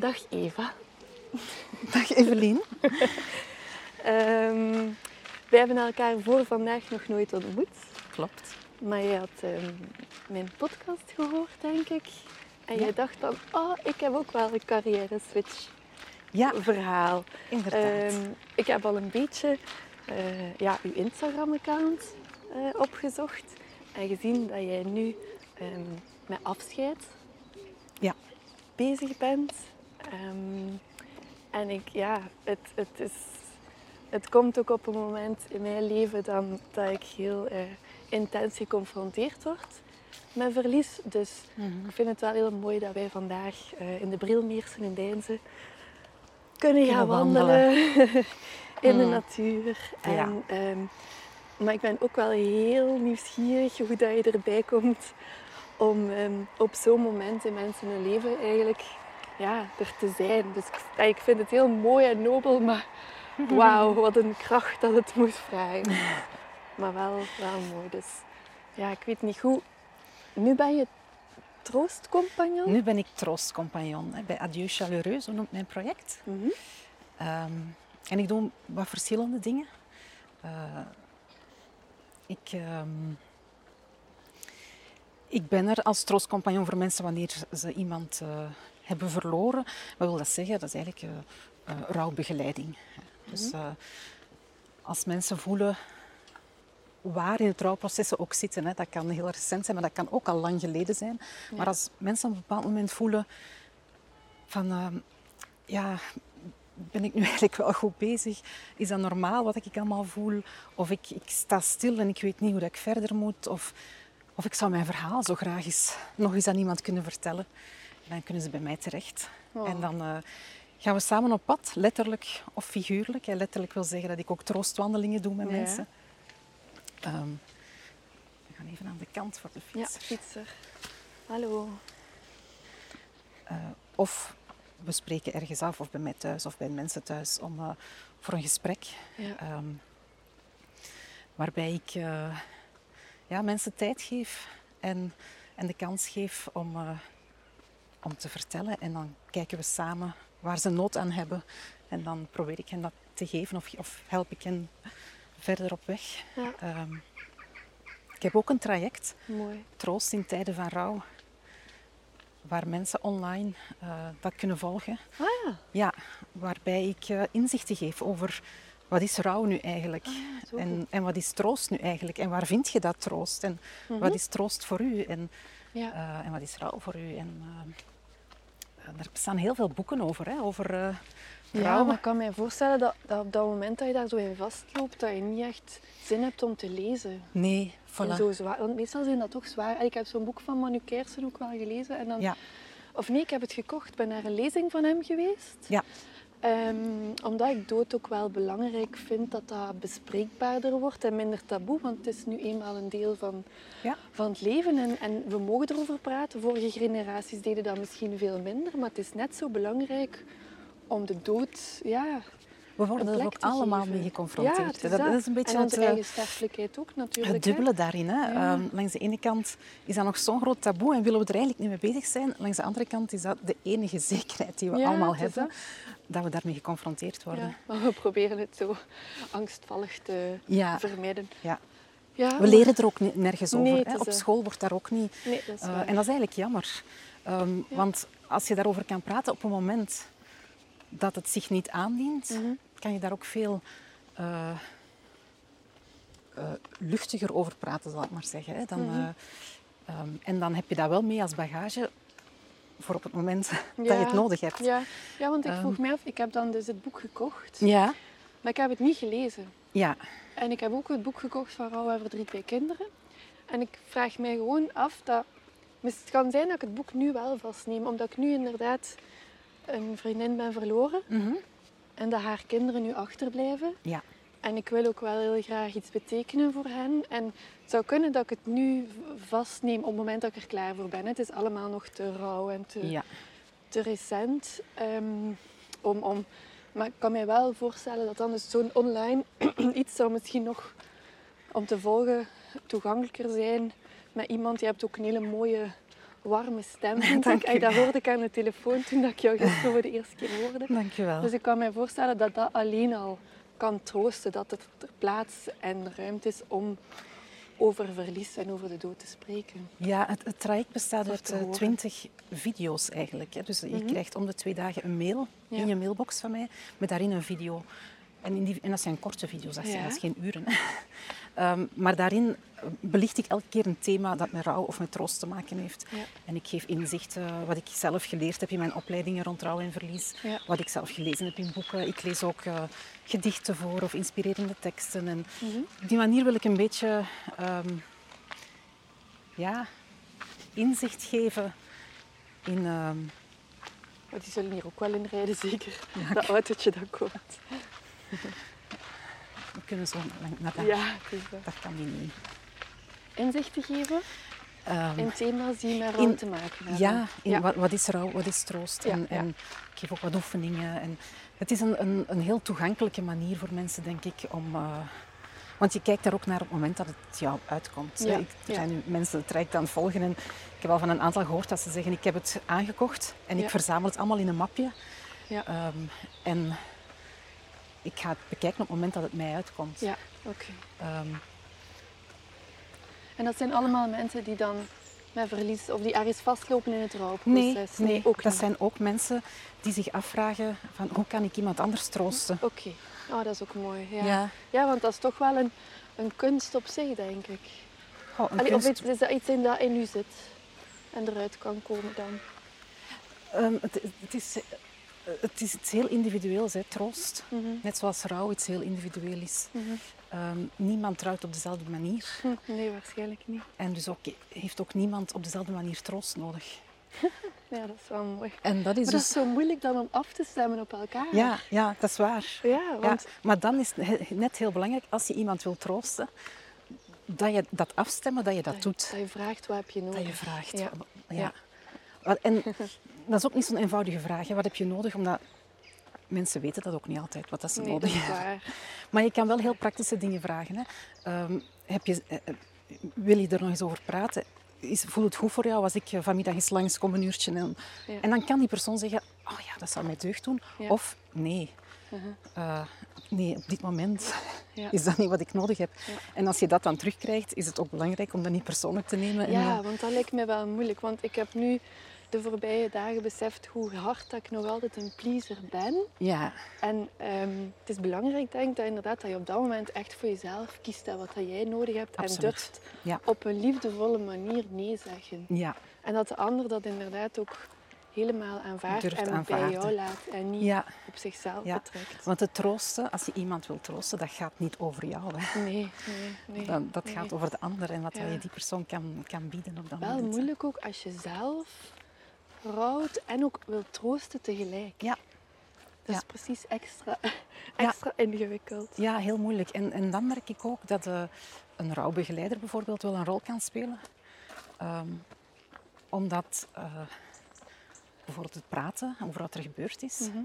Dag Eva. Dag Evelien. Ehm, wij hebben elkaar voor vandaag nog nooit ontmoet. Klopt. Maar je had ehm, mijn podcast gehoord, denk ik. En Ja. je dacht dan, oh, ik heb ook wel een carrière switch Ja, verhaal. inderdaad. Ehm, ik heb al een beetje eh, ja, uw Instagram-account eh, opgezocht. En gezien dat jij nu met afscheid Ja. bezig bent. Ehm, en ik, ja, het, het, is, het komt ook op een moment in mijn leven dan, dat ik heel eh, intens geconfronteerd word met verlies. Dus Mhm. ik vind het wel heel mooi dat wij vandaag eh, in de Brilmeersen in Deinzen kunnen gaan wandelen, in de Mm. natuur. En, Ja. ehm, maar ik ben ook wel heel nieuwsgierig hoe dat je erbij komt om ehm, op zo'n moment in mensen hun leven eigenlijk ja, er te zijn. Dus ik, ik vind het heel mooi en nobel, maar wauw, wat een kracht dat het moet vragen. Maar wel, wel mooi. Dus ja, ik weet niet hoe. Nu ben je troostcompagnon. Nu ben ik troostcompagnon bij Adieu Chaleureux, zo noemt mijn project. Mhm. Ehm, en ik doe wat verschillende dingen. Eh, ik, ehm, ik ben er als troostcompagnon voor mensen wanneer ze iemand eh, hebben verloren. Wat wil dat zeggen? Dat is eigenlijk eh, rouwbegeleiding. Dus eh, als mensen voelen waar in het rouwproces ze ook zitten, hè, dat kan heel recent zijn, maar dat kan ook al lang geleden zijn. Maar als mensen op een bepaald moment voelen van ehm, ja, ben ik nu eigenlijk wel goed bezig? Is dat normaal wat ik allemaal voel? Of ik, ik sta stil en ik weet niet hoe dat ik verder moet? Of, of ik zou mijn verhaal zo graag eens nog eens aan iemand kunnen vertellen. Dan kunnen ze bij mij terecht. Oh. En dan eh, gaan we samen op pad, letterlijk of figuurlijk. En letterlijk wil zeggen dat ik ook troostwandelingen doe met Ja. mensen. Ehm, we gaan even aan de kant voor de Ja, fiets. fietser. Hallo. Eh, of we spreken ergens af, of bij mij thuis of bij mensen thuis, om, eh, voor een gesprek. Ja. Ehm, waarbij ik ja, mensen tijd geef en, en de kans geef om, om te vertellen. En dan kijken we samen waar ze nood aan hebben. En dan probeer ik hen dat te geven of, of help ik hen verder op weg. Ja. Ehm, ik heb ook een traject, Mooi. Troost in tijden van rouw, waar mensen online eh, dat kunnen volgen. Ah ja. Ja, waarbij ik eh, inzichten geef over wat is rouw nu eigenlijk? zo en, en wat is troost nu eigenlijk? En waar vind je dat troost? En wat is troost voor u? En, Ja. eh, en wat is rouw voor u? En, er bestaan heel veel boeken over, hè? over eh Ja, maar ik kan me voorstellen dat, dat op dat moment dat je daar zo in vastloopt, dat je niet echt zin hebt om te lezen. Nee, voilà. zo zwaar, want meestal zijn dat toch zwaar. En Ik heb zo'n boek van Manu Kersen ook wel gelezen. En dan, Ja, Of nee, ik heb het gekocht. Ik ben naar een lezing van hem geweest. ja, Ehm, omdat ik dood ook wel belangrijk vind dat dat bespreekbaarder wordt en minder taboe. Want het is nu eenmaal een deel van, ja. van het leven en, en we mogen erover praten. Vorige generaties deden dat misschien veel minder, maar het is net zo belangrijk om de dood, ja, We worden er ook allemaal mee geconfronteerd. Ja, het dat, is een beetje en het, onze eh, eigen sterfelijkheid ook natuurlijk. Het dubbele daarin. Hè? Ja. Ehm, langs de ene kant is dat nog zo'n groot taboe en willen we er eigenlijk niet mee bezig zijn. Langs de andere kant is dat de enige zekerheid die we Ja, allemaal het hebben, dat. we daarmee geconfronteerd worden. Ja, maar we proberen het zo angstvallig te Ja. vermijden. Ja. Ja, We leren er ook nergens Nee, over. het hè. Op school wordt daar ook niet... Nee, dat is eh, en dat is eigenlijk jammer. Ehm, Want als je daarover kan praten op een moment dat het zich niet aandient, Mhm. Kan je daar ook veel eh, eh, luchtiger over praten, zal ik maar zeggen. Hè. Dan, Mhm. eh, ehm, en dan heb je dat wel mee als bagage voor op het moment dat je het nodig hebt. Ja, ja want ik Ehm. vroeg mij af, ik heb dan dus het boek gekocht, Ja, maar ik heb het niet gelezen. ja. En ik heb ook het boek gekocht van Rouw en Verdriet bij Kinderen. En ik vraag mij gewoon af dat... Het kan zijn dat ik het boek nu wel vastneem, omdat ik nu inderdaad een vriendin ben verloren Mhm. En dat haar kinderen nu achterblijven. ja. En ik wil ook wel heel graag iets betekenen voor hen. En het zou kunnen dat ik het nu vastneem op het moment dat ik er klaar voor ben. Het is allemaal nog te rauw en te, ja. te recent. ehm, om, om, maar ik kan mij wel voorstellen dat dan dus zo'n online iets zou misschien nog om te volgen toegankelijker zijn met iemand. Je hebt ook een hele mooie warme stem, vind ik. En dat hoorde ik aan de telefoon toen dat ik jou gisteren voor de eerste keer hoorde. Dankjewel. Dus ik kan me voorstellen dat dat alleen al kan troosten. Dat er plaats en ruimte is om over verlies en over de dood te spreken. Ja, het, het traject bestaat uit eh, twintig video's eigenlijk. Hè. Dus je krijgt om de twee dagen een mail Ja. in je mailbox van mij met daarin een video. En, in die, en dat zijn korte video's, dat, zijn, dat is geen uren. Ehm, maar daarin belicht ik elke keer een thema dat met rouw of met troost te maken heeft. Ja. En ik geef inzicht eh, wat ik zelf geleerd heb in mijn opleidingen rond rouw en verlies. Ja. Wat ik zelf gelezen heb in boeken. Ik lees ook eh, gedichten voor of inspirerende teksten. En op die manier wil ik een beetje ehm, ja, inzicht geven in... Maar die zullen hier ook wel in rijden, zeker. Dat autootje dat komt. We kunnen zo lang naar daar. Ja, dat. Dat kan die niet. Inzicht te geven Ehm, in thema's die met rouw in- te maken hebben. ja, in Ja. Wat, wat is rouw, wat is troost. Ja, en, ja. en ik geef ook wat oefeningen. En het is een, een, een heel toegankelijke manier voor mensen, denk ik, om... eh, want je kijkt daar ook naar op het moment dat het jou uitkomt. hè. Ja, Ik, er ja. zijn nu mensen het traject aan het volgen en ik heb al van een aantal gehoord dat ze zeggen ik heb het aangekocht en Ja. ik verzamel het allemaal in een mapje. Ja, Ehm, en ik ga het bekijken op het moment dat het mij uitkomt. ja oké. Ehm, En dat zijn allemaal mensen die dan met verlies of die ergens vastlopen in het nee, rouwproces? nee, ook dat niet. zijn ook mensen die zich afvragen van hoe kan ik iemand anders troosten. Oké, oh, dat is ook mooi. Ja. Ja. Ja. want dat is toch wel een, een kunst op zich, denk ik. Een Allee, Of kunst- iets, is dat iets in dat in u zit en eruit kan komen dan? Ehm, het, het, is, het is iets heel individueels, hè, troost. Mhm. Net zoals rouw iets heel individueel is. Mhm. Ehm, niemand trouwt op dezelfde manier. Nee, waarschijnlijk niet. En dus ook, heeft ook niemand op dezelfde manier troost nodig. Ja, dat is wel mooi. En dat is Maar dat dus... is zo moeilijk dan om af te stemmen op elkaar. Ja, ja, dat is waar. Ja, Ja, want maar dan is het he- net heel belangrijk, als je iemand wil troosten, dat je dat afstemmen, dat je dat doet. dat je vraagt, wat heb je nodig? Dat je vraagt. Ja. Ja. En dat is ook niet zo'n eenvoudige vraag. Hè. Wat heb je nodig? Omdat mensen weten dat ook niet altijd, wat dat ze Nee, nodig dat hebben. Maar je kan wel heel praktische dingen vragen. Hè. Ehm, heb je, eh, eh, wil je er nog eens over praten? Is, voelt het goed voor jou als ik eh, vanmiddag eens langskom een uurtje? En, Ja. en dan kan die persoon zeggen, oh ja, dat zou mij deugd doen. Ja. Of nee, Mhm. nee, op dit moment Ja. is dat niet wat ik nodig heb. Ja. En als je dat dan terugkrijgt, is het ook belangrijk om dat niet persoonlijk te nemen. En, Ja, want dat lijkt mij wel moeilijk. Want ik heb nu de voorbije dagen beseft hoe hard dat ik nog altijd een pleaser ben. ja, En ehm, het is belangrijk, denk ik, dat, inderdaad, dat je op dat moment echt voor jezelf kiest en wat dat jij nodig hebt. En durft Ja. op een liefdevolle manier nee zeggen. ja, En dat de ander dat inderdaad ook helemaal aanvaardt Durft en bij jou laat en niet ja. op zichzelf Ja. betrekt. Want het troosten, als je iemand wil troosten, dat gaat niet over jou. Hè. Nee, nee, nee. Dat, dat nee. gaat over de ander en wat Ja. je die persoon kan, kan bieden op dat Wel moment. hè. moeilijk ook als je zelf rouwt en ook wil troosten tegelijk. Ja. Dat is Ja. precies extra, extra ingewikkeld. Ja, heel moeilijk. En, en dan merk ik ook dat eh, een rouwbegeleider bijvoorbeeld wel een rol kan spelen. Ehm, omdat eh, bijvoorbeeld het praten over wat er gebeurd is, Mhm.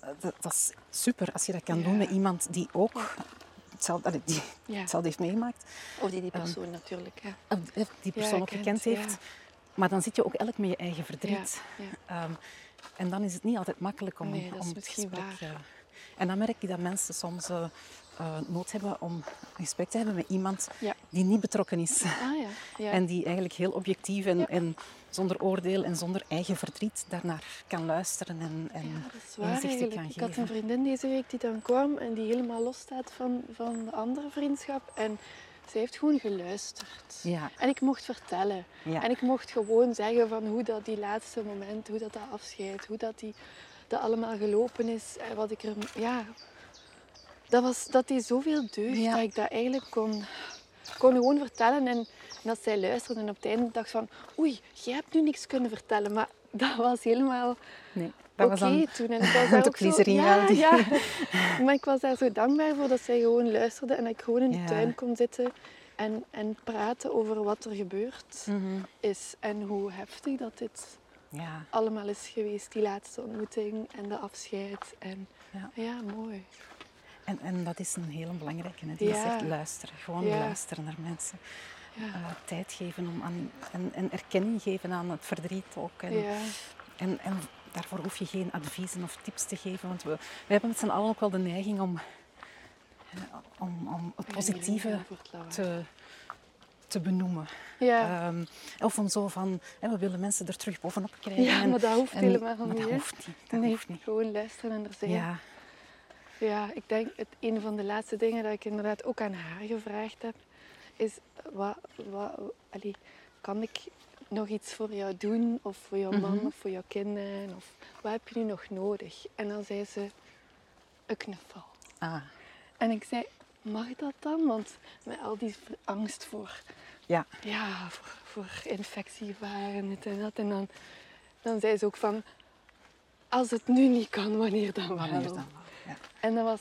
eh, dat, dat is super als je dat kan Ja. doen met iemand die ook hetzelfde, die hetzelfde heeft meegemaakt. Of die die persoon natuurlijk. Ja. Die persoon ook kent, gekend heeft. Maar dan zit je ook elk met je eigen verdriet. Ja. Ehm, en dan is het niet altijd makkelijk om, Nee, om het gesprek... en dan merk je dat mensen soms eh, eh, nood hebben om een gesprek te hebben met iemand Ja. die niet betrokken is. Ah ja. ja. En die eigenlijk heel objectief en, en zonder oordeel en zonder eigen verdriet daarnaar kan luisteren en, en inzichten kan Ik had geven. een vriendin deze week die dan kwam en die helemaal los staat van, van de andere vriendschap. En zij heeft gewoon geluisterd. Ja, En ik mocht vertellen. ja. En ik mocht gewoon zeggen van hoe dat die laatste moment, hoe dat, dat afscheid, hoe dat die dat allemaal gelopen is. En wat ik er, ja, dat was dat die zoveel deugd Ja. dat ik dat eigenlijk kon, kon gewoon vertellen. En, en dat zij luisterde en op het einde dacht van, oei, jij hebt nu niks kunnen vertellen. Maar dat was helemaal nee, oké toen. En ik was daar ook zo, ja, jou die- ja. Maar ik was daar zo dankbaar voor dat zij gewoon luisterde en dat ik gewoon in de Ja. tuin kon zitten en, en praten over wat er gebeurd Mhm. is en hoe heftig dat dit Ja, allemaal is geweest, die laatste ontmoeting en de afscheid. En Ja. ja, mooi. en, en dat is een hele belangrijke. Hè. Die Ja. echt luisteren. Gewoon luisteren naar mensen. eh, tijd geven om aan, en, en erkenning geven aan het verdriet ook. En, Ja. en, en daarvoor hoef je geen adviezen of tips te geven, want we, we hebben met z'n allen ook wel de neiging om, eh, om, om het positieve te, te benoemen. Ja. Ehm, of om zo van, hè, we willen mensen er terug bovenop krijgen. ja, maar dat hoeft en- helemaal maar niet. dat hoeft niet. Dat nee, hoeft niet. gewoon luisteren en er zijn. Ja, Ja, ik denk het een van de laatste dingen dat ik inderdaad ook aan haar gevraagd heb, is wat, wat, allee, kan ik nog iets voor jou doen? Of voor jouw man Mhm. of voor jouw kinderen? Of wat heb je nu nog nodig? En dan zei ze, een knuffel. ah, En ik zei, mag dat dan? Want met al die angst voor, ja. ja, voor, voor infectiegevaar en dit en dat. En dan, dan zei ze ook van, als het nu niet kan, wanneer dan wel? Wanneer dan wel? Ja. En dat was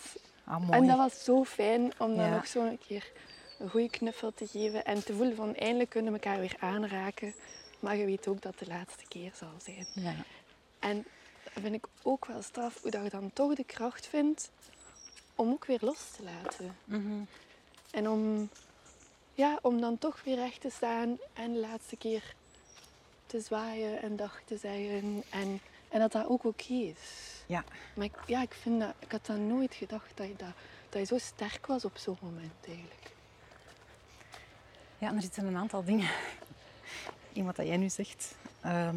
Ah, en dat was zo fijn om dan Ja. nog zo een keer een goede knuffel te geven en te voelen van eindelijk kunnen we elkaar weer aanraken. Maar je weet ook dat het de laatste keer zal zijn. Ja. En dat vind ik ook wel straf hoe dat je dan toch de kracht vindt om ook weer los te laten. Mhm. En om, ja, om dan toch weer recht te staan en de laatste keer te zwaaien en dag te zeggen. En, en dat dat ook oké is. Ja. Maar ik, ja, ik, vind dat, ik had dat nooit gedacht dat je, dat, dat je zo sterk was op zo'n moment eigenlijk. Ja, en er zitten een aantal dingen in wat dat jij nu zegt. Ehm,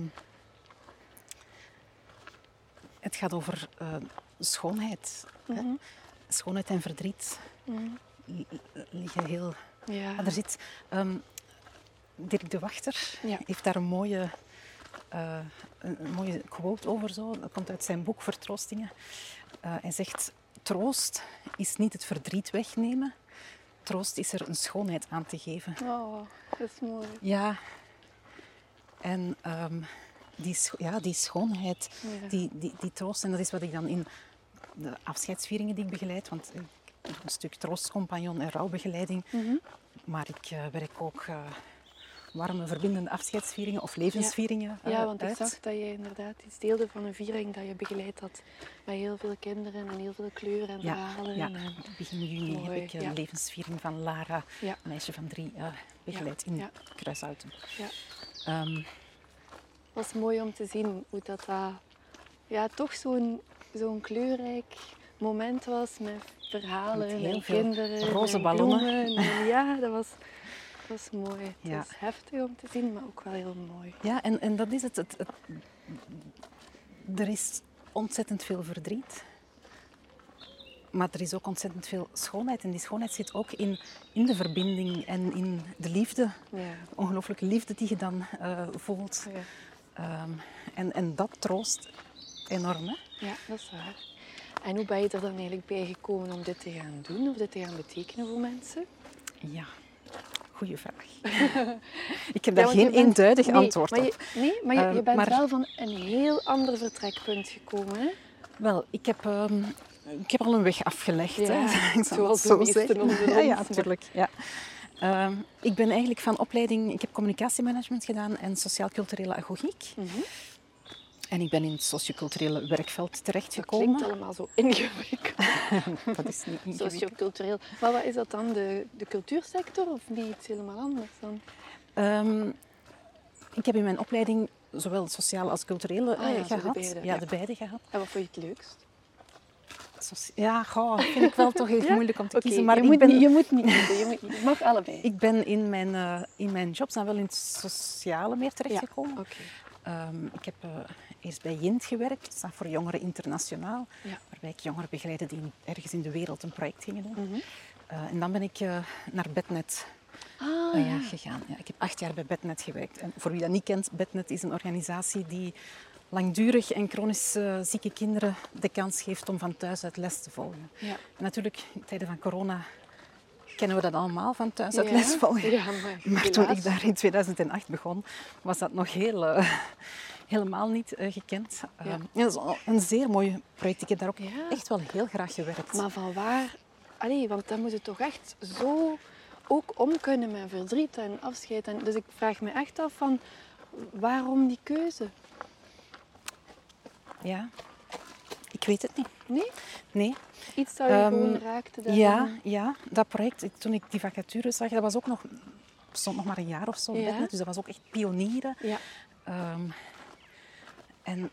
het gaat over eh, schoonheid. hè. Mhm. Schoonheid en verdriet Mhm. li- liggen heel... Ja. Ah, er zit... ehm, Dirk de Wachter Ja. heeft daar een mooie, eh, een, mooie quote over. Zo. Dat komt uit zijn boek Vertroostingen. Eh, hij zegt, troost is niet het verdriet wegnemen. Troost is er een schoonheid aan te geven. Oh, dat is mooi. Ja. En ehm, die, ja, die schoonheid, Ja. die, die, die troost, en dat is wat ik dan in de afscheidsvieringen die ik begeleid, want ik heb een stuk troostcompagnon en rouwbegeleiding, Mhm. maar ik eh, werk ook eh, warme, verbindende afscheidsvieringen of levensvieringen eh, Ja, want ik zag dat je inderdaad iets deelde van een viering dat je begeleid had met heel veel kinderen en heel veel kleuren en Ja, verhalen. ja. En, Begin juni Mooi, heb ik een ja. levensviering van Lara, een meisje van drie, eh, begeleid in. Kruishouten. ja. Ehm, Het was mooi om te zien hoe dat, dat ja, toch zo'n zo'n kleurrijk moment was met verhalen Met en kinderen roze en ballonnen. En ja, dat was, was mooi. Het Ja. was heftig om te zien, maar ook wel heel mooi. Ja, en, en dat is het, het, het- Er is ontzettend veel verdriet. Maar er is ook ontzettend veel schoonheid. En die schoonheid zit ook in, in de verbinding en in de liefde. Ja, Ongelooflijke liefde die je dan eh, voelt. ja. Ehm, en, en dat troost enorm. Hè? ja, dat is waar. En hoe ben je er dan eigenlijk bij gekomen om dit te gaan doen of dit te gaan betekenen voor mensen? Ja, goede vraag. Ik heb daar Ja, geen bent- eenduidig nee, antwoord maar op. nee, maar je, je Ehm, bent maar- wel van een heel ander vertrekpunt gekomen. Hè? Wel, ik heb, ehm, ik heb al een weg afgelegd. Ja, hè. Ik zal zoals zo zeggen. onder Ja, ja, ons, maar- natuurlijk. Ja. Ehm, ik ben eigenlijk van opleiding... Ik heb communicatiemanagement gedaan en sociaal-culturele agogiek. Mhm. En ik ben in het socioculturele werkveld Dat terechtgekomen. klinkt allemaal zo ingewikkeld. Dat is niet ingewikkeld. Sociocultureel. Maar wat is dat dan? De, de cultuursector of niet iets helemaal anders dan? Ehm, ik heb in mijn opleiding zowel sociaal als culturele Ah eh, ja, de gehad. beide, ja, ja. de beide gehad. En wat vond je het leukst? Ja, goh, dat vind ik wel toch heel Ja? moeilijk om te kiezen. Maar je, ik moet ben, niet, je moet niet kiezen. Je, moet, je mag allebei. ik ben in mijn, eh, in mijn jobs dan wel in het sociale meer terechtgekomen. Oké. Ehm, ik heb eh, eerst bij JINT gewerkt, dat staat voor Jongeren Internationaal, Ja. waarbij ik jongeren begeleidde die ergens in de wereld een project gingen doen. Mhm. Eh, en dan ben ik eh, naar Bednet Ah, eh, ja. gegaan. Ja, ik heb acht jaar bij Bednet gewerkt. En voor wie dat niet kent, Bednet is een organisatie die langdurig en chronisch zieke kinderen de kans geeft om van thuis uit les te volgen. Ja. En natuurlijk, in tijden van corona kennen we dat allemaal van thuis uit Ja. les volgen. Ja, maar, Maar toen ik daar in 2008 begon, was dat nog heel, helemaal niet eh, gekend. Ja. Ehm, dat is een zeer mooi project. Ik heb daar ook Ja. echt wel heel graag gewerkt. Maar van waar... Allee, want dan moet het toch echt zo ook om kunnen met verdriet en afscheid. En, dus ik vraag me echt af van... Waarom die keuze? Ja, ik weet het niet. Nee? Nee. Iets dat je Ehm, gewoon raakte daarin? Ja, ja, dat project, toen ik die vacature zag, dat was ook nog bestond nog maar een jaar of zo. Ja. Dus dat was ook echt pionieren. Ja. Ehm, en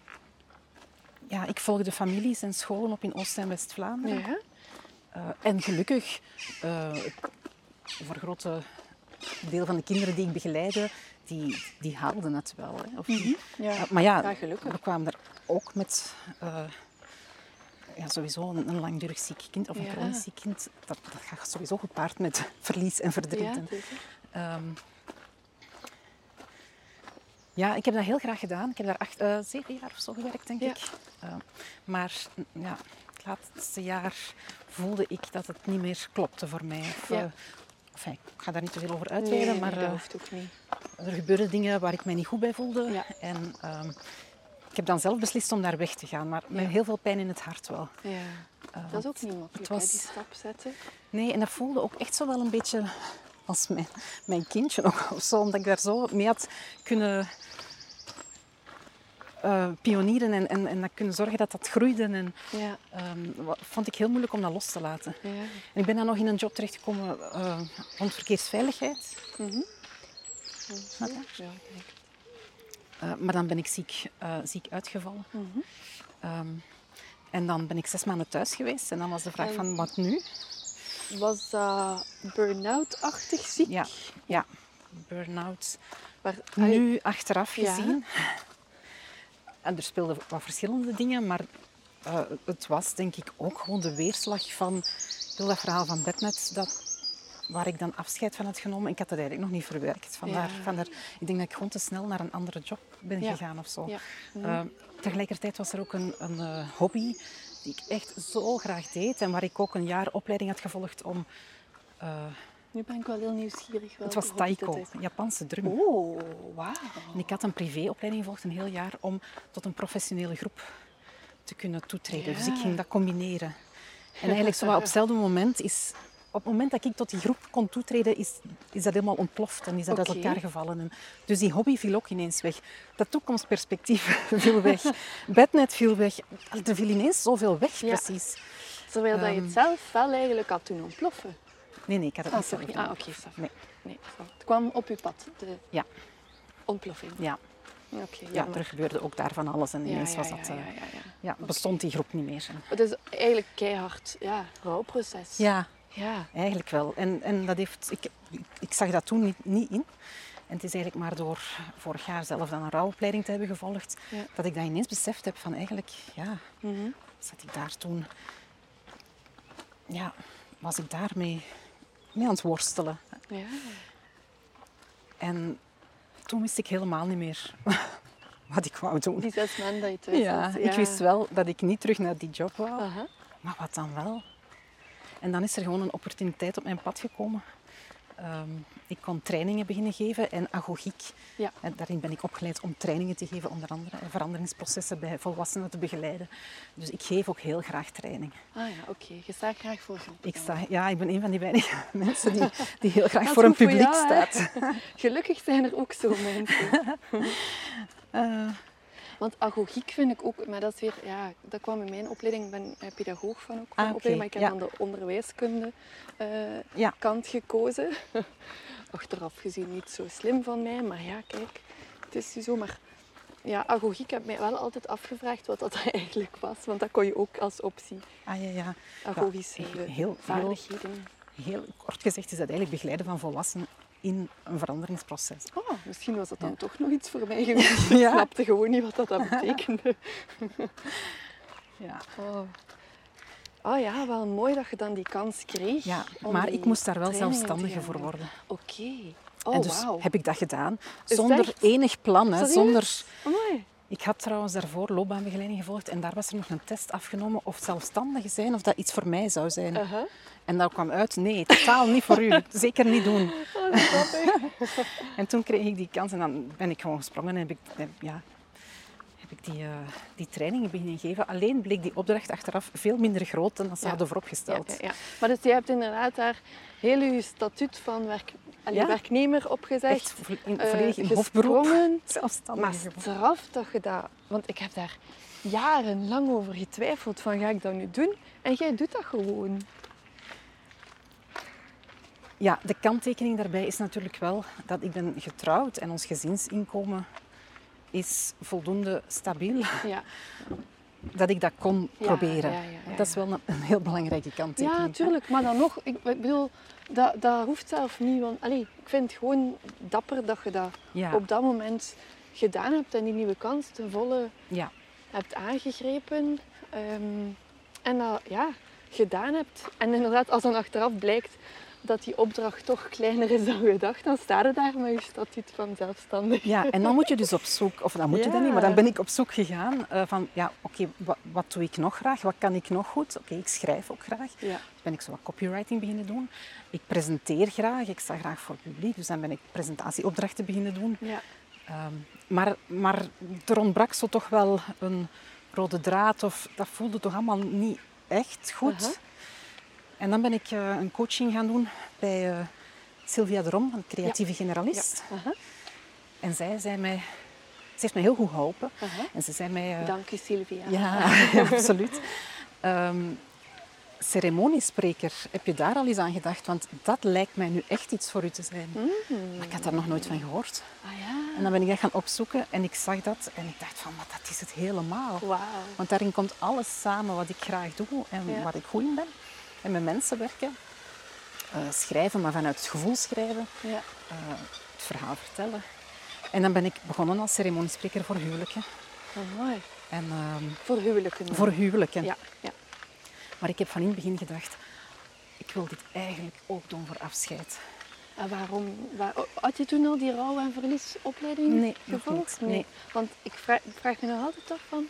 ja, ik volgde families en scholen op in Oost- en West-Vlaanderen. Ja. Eh, en gelukkig, eh voor een grote deel van de kinderen die ik begeleidde, die, die haalden het wel. Hè. Of die- Ja. Eh, maar ja, we kwamen er ook met ja, sowieso een, een langdurig ziek kind of een Ja. chronisch ziek kind. Dat, dat gaat sowieso gepaard met verlies en verdriet. Ja, het is het. ehm, ja, ik heb dat heel graag gedaan. Ik heb daar acht, eh, zeven jaar of zo gewerkt, denk Ja. ik. Eh, maar mm, ja, het laatste jaar voelde ik dat het niet meer klopte voor mij. Of, Ja. eh, enfin, ik ga daar niet te veel over uitweiden, nee, maar dat hoeft ook niet. er gebeurden dingen waar ik mij niet goed bij voelde. Ja. En ehm, ik heb dan zelf beslist om daar weg te gaan, maar met heel veel pijn in het hart wel. Ja. Dat is ook niet makkelijk, was- hè, die stap zetten. Nee, en dat voelde ook echt zo wel een beetje als mijn, mijn kindje of zo, omdat ik daar zo mee had kunnen eh, pionieren en, en, en dat kunnen zorgen dat dat groeide. En Ja. ehm, vond ik heel moeilijk om dat los te laten. Ja. En ik ben dan nog in een job terechtgekomen eh rond verkeersveiligheid. Mhm. Ja. Eh, maar dan ben ik ziek, ziek uitgevallen. Mhm. Ehm, en dan ben ik zes maanden thuis geweest. En dan was de vraag En- van, wat nu? Was dat burn-out-achtig ziek? Ja, ja. burn-out. Waar, Nu achteraf Ja. gezien. En er speelden wat verschillende dingen, maar eh, het was denk ik ook gewoon de weerslag van heel dat verhaal van Bednet, dat, waar ik dan afscheid van had genomen. Ik had dat eigenlijk nog niet verwerkt. Vandaar, Ja. vandaar, ik denk dat ik gewoon te snel naar een andere job ben Ja. gegaan of zo. Ja. Eh, tegelijkertijd was er ook een, een eh, hobby die ik echt zo graag deed en waar ik ook een jaar opleiding had gevolgd om... eh, Nu ben ik wel heel nieuwsgierig. het was taiko. Japanse drum. Oh, wauw. En ik had een privéopleiding gevolgd een heel jaar om tot een professionele groep te kunnen toetreden. Dus ik ging dat combineren. En eigenlijk zo wat op hetzelfde moment is... Op het moment dat ik tot die groep kon toetreden, is, is dat helemaal ontploft en is dat uit elkaar gevallen. En dus die hobby viel ook ineens weg. Dat toekomstperspectief viel weg. Bednet viel weg. Er viel ineens zoveel weg, Ja. precies. Terwijl dat je Ehm. het zelf wel eigenlijk had doen ontploffen. Nee, nee, ik had het Ah, niet sorry. gedaan. Ah, oké, va. Nee, Nee. Het kwam op je pad, de Ja. ontploffing. ja. Oké, ja, er gebeurde ook daar van alles en ineens ja, was dat... ja, eh, ja, ja. ja, bestond die groep niet meer. Het is eigenlijk keihard ja, rouwproces. Ja, Ja. Eigenlijk wel. En, en dat heeft, ik, ik zag dat toen niet, niet in. En het is eigenlijk maar door vorig jaar zelf dan een rouwopleiding te hebben gevolgd, Ja. dat ik dat ineens beseft heb van eigenlijk, ja, Mhm. zat ik daar toen, ja, was ik daarmee mee aan het worstelen. ja. En toen wist ik helemaal niet meer wat ik wou doen. Die zes maanden dat je thuis Ja, was. ik wist wel dat ik niet terug naar die job wou. Aha. Maar wat dan wel? En dan is er gewoon een opportuniteit op mijn pad gekomen. Ehm, ik kon trainingen beginnen geven en agogiek. Ja. En daarin ben ik opgeleid om trainingen te geven, onder andere. En veranderingsprocessen bij volwassenen te begeleiden. Dus ik geef ook heel graag training. Ah ja, oké. Je staat graag voor groepen. Ik, sta, ja, ik ben een van die weinige mensen die, die heel graag voor een voor publiek jou, staat. Gelukkig zijn er ook zo mensen. Eh, Want agogiek vind ik ook, maar dat is weer, ja, dat kwam in mijn opleiding. Ik ben eh, pedagoog van ook van Ah, opleiding, maar ik heb ja. dan de onderwijskunde eh, Ja. kant gekozen. Achteraf gezien niet zo slim van mij, maar ja, kijk, het is nu zo. Maar ja, agogiek heb mij wel altijd afgevraagd wat dat eigenlijk was, want dat kon je ook als optie. ah ja, ja. Agogische Ja, heel- heel- vaardigheden. Heel kort gezegd is dat eigenlijk begeleiden van volwassenen in een veranderingsproces. Oh, misschien was dat dan Ja. toch nog iets voor mij geweest. Ik Ja. snapte gewoon niet wat dat, betekende. Ja. Oh. oh ja, wel mooi dat je dan die kans kreeg. Ja, maar ik moest daar wel zelfstandige voor worden. Oké. Oh, en dus wauw. heb ik dat gedaan. Zonder enig plan. Hè, zonder... Amai. Ik had trouwens daarvoor loopbaanbegeleiding gevolgd en daar was er nog een test afgenomen of zelfstandige zijn of dat iets voor mij zou zijn. Uh-huh. En daar kwam uit, nee, totaal niet voor u. Zeker niet doen. Oh. En toen kreeg ik die kans en dan ben ik gewoon gesprongen en heb ik, heb- ja, heb ik die, eh, die trainingen beginnen geven. Alleen bleek die opdracht achteraf veel minder groot dan dat ze Ja. hadden vooropgesteld. ja, ja. Maar dus jij hebt inderdaad daar heel je statuut van werk, Ja. werknemer opgezegd. Echt eh, volledig in gesprongen. Maar straf dat je dat... Want ik heb daar jarenlang over getwijfeld van ga ik dat nu doen? En jij doet dat gewoon. Ja, de kanttekening daarbij is natuurlijk wel dat ik ben getrouwd en ons gezinsinkomen is voldoende stabiel. Ja, Dat ik dat kon Ja, proberen. ja, ja, ja, dat is wel een, een heel belangrijke kanttekening. ja hè. tuurlijk. Maar dan nog, ik, ik bedoel, dat, dat hoeft zelf niet. Want allee, ik vind het gewoon dapper dat je dat op dat moment gedaan hebt en die nieuwe kans ten volle ja. hebt aangegrepen. ehm, en dat ja, gedaan hebt. En inderdaad, als dan achteraf blijkt dat die opdracht toch kleiner is dan gedacht, dan sta je daar met je statuut van zelfstandig. Ja, en dan moet je dus op zoek, of dan moet je dat niet, maar dan ben ik op zoek gegaan eh, van, ja, oké, wat, wat doe ik nog graag? Wat kan ik nog goed? Oké, ik schrijf ook graag. Ja. Dus ben ik zo wat copywriting beginnen doen. Ik presenteer graag, ik sta graag voor het publiek, dus dan ben ik presentatieopdrachten beginnen doen. Ja. Ehm, maar, maar er ontbrak zo toch wel een rode draad, of dat voelde toch allemaal niet echt goed. En dan ben ik eh, een coaching gaan doen bij eh, Sylvia de Rom, een creatieve Ja. generalist. En zij zei mij, ze heeft mij heel goed geholpen. En ze zei mij, eh, Dank je, Sylvia. ja, absoluut. Ehm, ceremoniespreker, heb je daar al eens aan gedacht? Want dat lijkt mij nu echt iets voor u te zijn. Mm. Maar ik had daar nog nooit van gehoord. Ah ja. En dan ben ik dat gaan opzoeken en ik zag dat en ik dacht van, maar dat is het helemaal. Wauw. Want daarin komt alles samen wat ik graag doe en Ja. waar ik goed in ben. En met mensen werken. Eh, schrijven, maar vanuit het gevoel schrijven. Ja. eh, het verhaal vertellen. En dan ben ik begonnen als ceremoniespreker voor huwelijken. Oh, mooi. En, ehm, Voor huwelijken. dan. voor huwelijken. Ja. ja. Maar ik heb van in het begin gedacht, ik wil dit eigenlijk ook doen voor afscheid. En waarom? Waar, had je toen al die rouw- en verliesopleiding Nee, nog gevolgd? niet. Nee. Want ik vraag, ik vraag me nog altijd af van...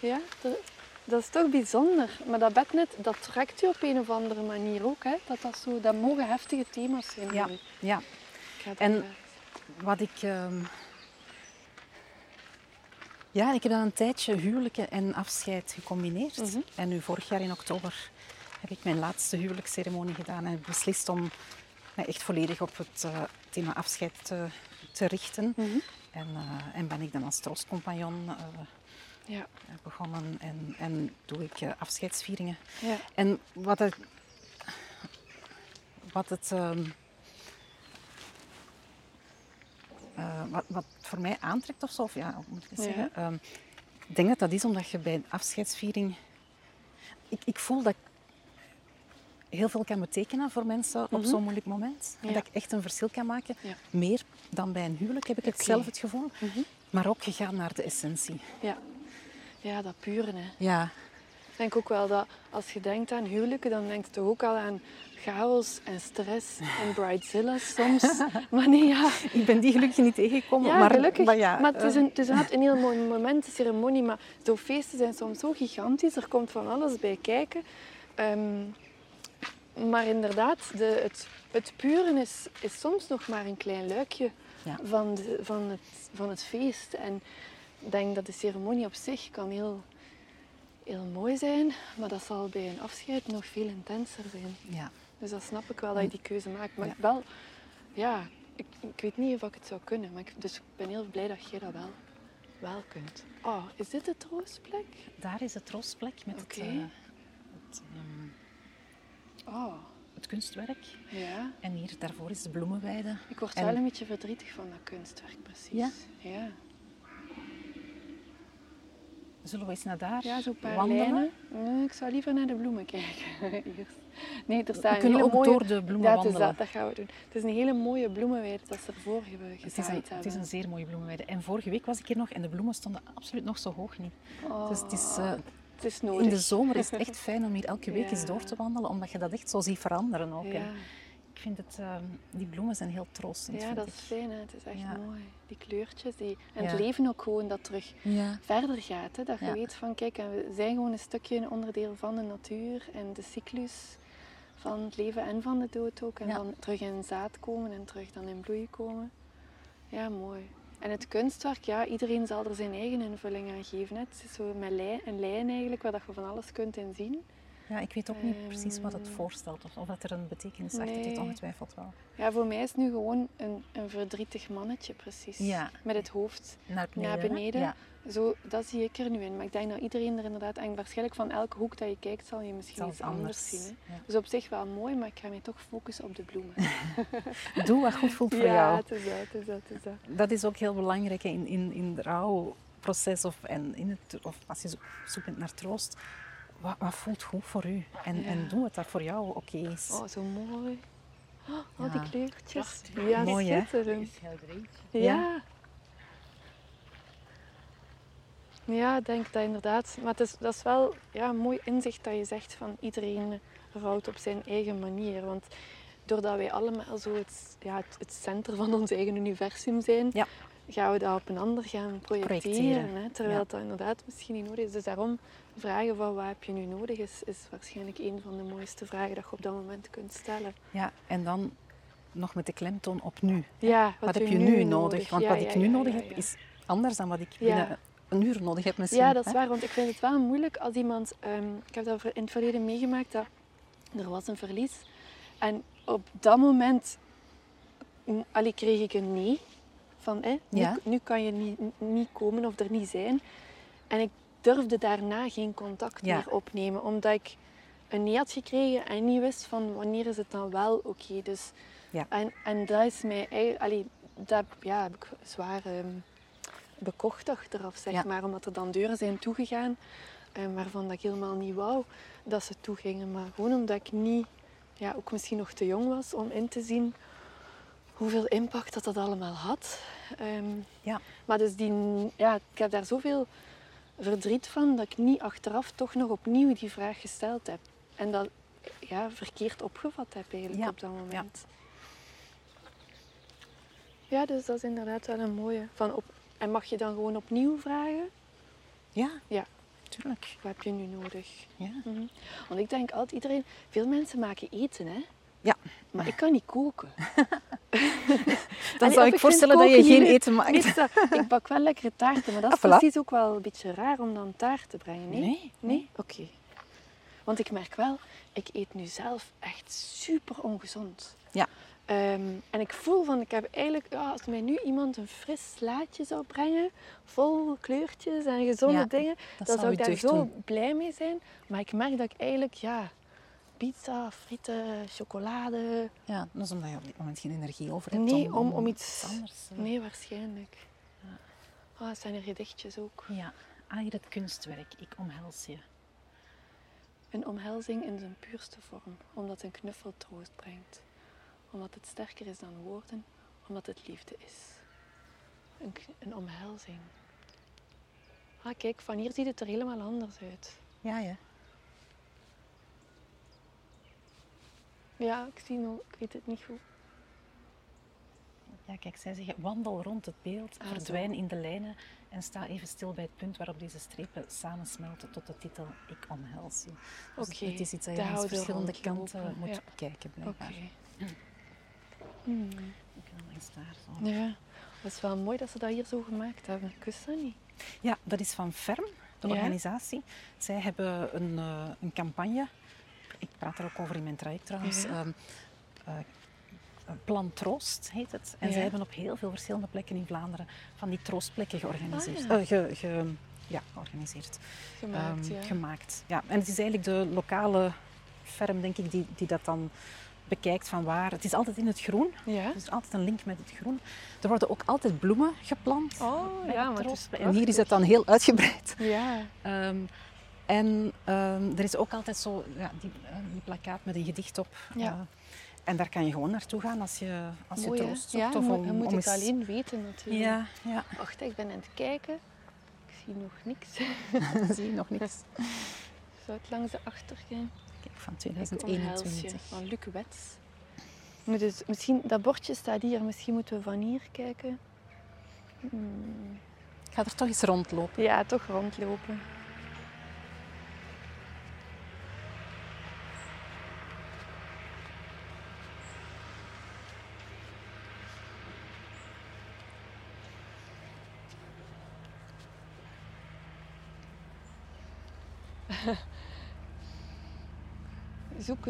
Ja, dat, dat is toch bijzonder. Maar dat bednet, dat trekt je op een of andere manier ook. Hè? Dat, dat, zo, dat mogen heftige thema's zijn. Ja, u. ja. En- Wat ik... ehm, Ja, ik heb dan een tijdje huwelijken en afscheid gecombineerd. Mhm. En nu vorig jaar in oktober heb ik mijn laatste huwelijksceremonie gedaan en heb beslist om mij echt volledig op het eh, thema afscheid te, te richten. Mhm. En, eh, en ben ik dan als troostcompagnon eh, Ja, begonnen en, en doe ik eh, afscheidsvieringen. ja. En wat het, wat het ehm, eh, wat, wat voor mij aantrekt of zo, of ja, moet ik Ja. zeggen? Ehm, ik denk dat dat is omdat je bij een afscheidsviering... Ik, ik voel dat ik heel veel kan betekenen voor mensen op Mhm. zo'n moeilijk moment. En dat ik echt een verschil kan maken. Ja. Meer dan bij een huwelijk heb ik het zelf het gevoel. Mhm. Maar ook gegaan naar de essentie. ja. Ja dat pure. Hè. Ja, Ik denk ook wel dat als je denkt aan huwelijken, dan denk je toch ook al aan chaos en stress en bridezilla soms. maar nee, ja. ik ben die gelukkig niet tegengekomen. Ja, maar, gelukkig. Maar, ja, het is, eh, een, het is een heel mooi moment, de ceremonie. Maar zo'n feesten zijn soms zo gigantisch. Er komt van alles bij kijken. Ehm, maar inderdaad, de, het, het puren is, is soms nog maar een klein luikje Ja. van, de, van, het, van het feest. En ik denk dat de ceremonie op zich kan heel, heel mooi zijn. Maar dat zal bij een afscheid nog veel intenser zijn. ja. Dus dat snap ik wel dat je die keuze maakt. Maar Ja. wel, ja, ik, ik weet niet of ik het zou kunnen. Maar ik, dus ik ben heel blij dat jij dat wel, wel kunt. Oh, is dit de troostplek? Daar is het troostplek met Oké. het, eh, het, ehm, Oh, het kunstwerk. ja. En hier daarvoor is de bloemenweide. Ik word En- wel een beetje verdrietig van dat kunstwerk, precies. Ja? Ja, Zullen we eens naar daar ja zo'n paar wandelen? Nee, ik zou liever naar de bloemen kijken. Eerst. Nee, er staat We kunnen ook mooie... door de bloemen ja, het is wandelen. dat, dat gaan we doen. Het is een hele mooie bloemenweide dat ze ervoor hebben Het is, gezaaid een, het is een zeer mooie bloemenweide. En vorige week was ik hier nog en de bloemen stonden absoluut nog zo hoog niet. Oh, Dus het is, eh, het is nodig. in de zomer is het echt fijn om hier elke week eens door te wandelen, omdat je dat echt zo ziet veranderen ook. Ja. Ik vind het, ehm, die bloemen zijn heel troostend. Ja, dat ik. is fijn. Hè? Het is echt Ja. mooi. Die kleurtjes. Die... En Ja. het leven ook gewoon dat terug Ja. verder gaat. Hè? Dat je weet van, kijk, en we zijn gewoon een stukje een onderdeel van de natuur en de cyclus van het leven en van de dood ook. En dan terug in zaad komen en terug dan in bloei komen. Ja, mooi. En het kunstwerk, ja, iedereen zal er zijn eigen invulling aan geven. Hè? Het is zo met lijn, een lijn eigenlijk, waar dat je van alles kunt in zien. Ja, ik weet ook niet precies wat het Ehm, voorstelt of, of dat er een betekenis achter zit, ongetwijfeld wel. Ja, voor mij is het nu gewoon een, een verdrietig mannetje, precies. Ja. Met het hoofd Naar beneden. naar hè? beneden. Ja. zo, dat zie ik er nu in. Maar ik denk dat iedereen er inderdaad, en waarschijnlijk van elke hoek dat je kijkt, zal je misschien Zal iets anders anders, zien. Hè? ja. Dus op zich wel mooi, maar ik ga mij toch focussen op de bloemen. Doe wat goed voelt voor ja, jou. het is dat, het is dat, het is dat. Dat is ook heel belangrijk in, in, in het rouwproces of, en in het, of als je zo- zoekt naar troost. Wat, wat voelt goed voor u? En, Ja. en doe het dat voor jou oké is. Oh, zo mooi. Oh, al die Ja. kleurtjes. Prachtig. Ja, Mooi, schitterend. Ja. Ja. Ja, ik denk dat inderdaad. Maar het is, dat is wel ja, een mooi inzicht dat je zegt van iedereen rouwt op zijn eigen manier. Want doordat wij allemaal zo het, ja, het, het centrum van ons eigen universum zijn, Ja. gaan we dat op een ander gaan projecteren. Projecteren, Hè, terwijl ja. dat inderdaad misschien niet nodig is. Dus daarom vragen van wat heb je nu nodig is, is waarschijnlijk een van de mooiste vragen dat je op dat moment kunt stellen. Ja, en dan nog met de klemtoon op nu. Ja, Wat, heb je nu nodig? Want Ja, wat ja, ik nu ja, nodig heb is anders dan wat ik binnen een uur nodig heb misschien. Ja, dat is hè? waar, want ik vind het wel moeilijk als iemand... ehm, ik heb dat in het verleden meegemaakt, dat er was een verlies. En op dat moment mm, allee, kreeg ik een nee. Van, hè, nu, nu kan je niet, niet komen of er niet zijn. En ik durfde daarna geen contact Ja. meer opnemen, omdat ik een nee had gekregen en niet wist van wanneer is het dan wel oké. Dus, Ja. en, en dat is mij eigenlijk... Allee, dat ja, heb ik zwaar ehm, bekocht achteraf, zeg Ja. maar. Omdat er dan deuren zijn toegegaan eh, waarvan dat ik helemaal niet wou dat ze toegingen. Maar gewoon omdat ik niet, ja, ook misschien nog te jong was om in te zien hoeveel impact dat dat allemaal had. Ehm, Ja. Maar dus die, ja, ik heb daar zoveel verdriet van dat ik niet achteraf toch nog opnieuw die vraag gesteld heb. En dat ja, verkeerd opgevat heb eigenlijk Ja. op dat moment. Ja, dus dat is inderdaad wel een mooie. Van op, en mag je dan gewoon opnieuw vragen? Ja, Ja. tuurlijk. Wat heb je nu nodig? Ja. Mhm. Want ik denk altijd, iedereen, veel mensen maken eten, hè? Ja. Maar ik kan niet koken. Dan Allee, zou ik voorstellen dat je geen eten maakt. Is ik bak wel lekkere taarten, maar dat is Ah, voilà. precies ook wel een beetje raar om dan taart te brengen, nee? Nee, Nee? Oké. Want ik merk wel, ik eet nu zelf echt super ongezond. Ja. Ehm, en ik voel van, ik heb eigenlijk, ja, als mij nu iemand een fris slaatje zou brengen, vol kleurtjes en gezonde Ja, dingen, dan zou ik daar zo doen. blij mee zijn. Maar ik merk dat ik eigenlijk, ja, pizza, frieten, chocolade, Ja, dat is omdat je op dit moment geen energie over hebt. Nee, om, om iets... anders. eh, Nee, waarschijnlijk. Ah, het zijn er gedichtjes ook. Ja, ah, hier het kunstwerk. Ik omhels je. Een omhelzing in zijn puurste vorm, omdat een knuffel troost brengt. Omdat het sterker is dan woorden, omdat het liefde is. Een, een omhelzing. Ah, kijk, van hier ziet het er helemaal anders uit. Ja, ja. Ja, ik zie nog, ik weet het niet goed. Ja, kijk, zij zeggen wandel rond het beeld, Ah, zo. verdwijn in de lijnen en sta even stil bij het punt waarop deze strepen samensmelten tot de titel Ik omhels je. Dus Oké, het is iets dat je we verschillende kanten moet ja. bekijken, Oké. blijkbaar. Hmm. Ik kan langs daar zo. Ja, dat is wel mooi dat ze dat hier zo gemaakt hebben. Ik wist dat niet. Ja, dat is van Ferm, de Ja. organisatie. Zij hebben een, eh, een campagne. Ik praat er ook over in mijn traject trouwens. Ja. Eh, Plan Troost heet het. En Ja. zij hebben op heel veel verschillende plekken in Vlaanderen van die troostplekken georganiseerd. Ah, ja. Eh, ge- ge- ja, georganiseerd. Gemaakt, Ehm, ja. gemaakt. Ja, en het is eigenlijk de lokale ferm, denk ik, die, die dat dan bekijkt van waar. Het is altijd in het groen. ja? Er is altijd een link met het groen. Er worden ook altijd bloemen geplant. Oh, ja, maar. En hier is het dan heel uitgebreid. Ja. Ehm, en ehm, er is ook altijd zo ja, die, eh, die plakkaat met een gedicht op. Ja. Eh, en daar kan je gewoon naartoe gaan als je, als Mooi, je troost Ja, zoekt. je of om, je moet om het eens- alleen weten natuurlijk. Ja, ja. Wacht, ik ben aan het kijken. Ik zie nog niks. zie je nog niks. Zou het langs de achter gaan? Kijk, van Ik omhels je. 2021. Van Luc Wets. Dus, misschien, dat bordje staat hier. Misschien moeten we van hier kijken. Hmm. Ik ga er toch eens rondlopen. Ja, toch rondlopen.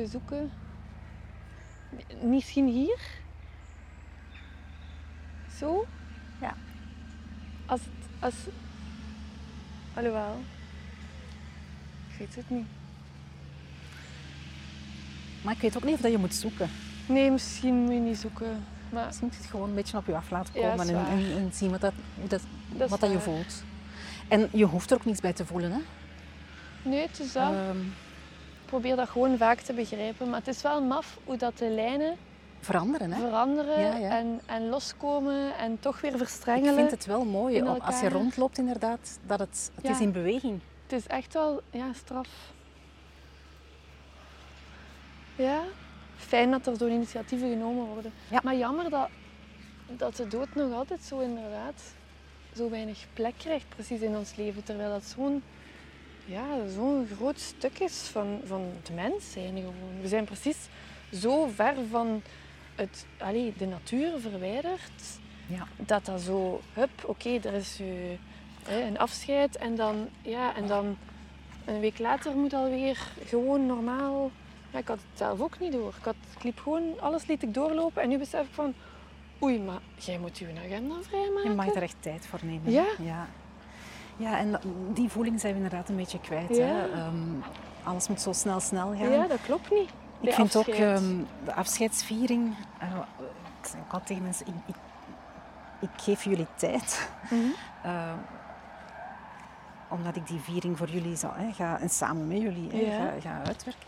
Zoeken, zoeken. Misschien hier? Zo? Ja. Als het, als, alhoewel. Ik weet het niet. Maar ik weet ook niet of dat je moet zoeken. Nee, misschien moet je niet zoeken. Maar Misschien moet je het gewoon een beetje op je af laten komen en, en, en zien wat, dat, dat, wat dat je voelt. En je hoeft er ook niets bij te voelen. Hè? nee, het is dat. Ehm, probeer dat gewoon vaak te begrijpen. Maar het is wel maf hoe dat de lijnen veranderen. Hè? veranderen Ja, ja. En, en loskomen en toch weer Ik verstrengelen. vind het wel mooi als je rondloopt inderdaad, dat het, het Ja. is in beweging. Het is echt wel ja, straf. Ja, fijn dat er zo'n initiatieven genomen worden. Maar jammer dat, dat de dood nog altijd zo inderdaad zo weinig plek krijgt precies in ons leven. Terwijl dat zo'n ja, zo'n groot stuk is van, van de mens zijn gewoon. We zijn precies zo ver van het, allee, de natuur verwijderd Ja. dat dat zo, hup, oké, er is hè, een afscheid en dan, ja, en dan een week later moet alweer gewoon normaal. Ja, ik had het zelf ook niet door. Ik, had, ik liep gewoon, alles liet ik doorlopen en nu besef ik van, oei, maar jij moet je agenda vrijmaken. Je mag er echt tijd voor nemen. Ja. Ja, ja en die voeling zijn we inderdaad een beetje kwijt. Ja. Hè? Ehm, alles moet zo snel, snel gaan. Ja, dat klopt niet. ik vind ook ehm, de afscheidsviering... eh, ik zeg ook altijd tegen mensen, ik, ik, ik geef jullie tijd. Mhm. Eh, omdat ik die viering voor jullie zal, hè, ga, en samen met jullie hè, Ja. ga, ga uitwerken.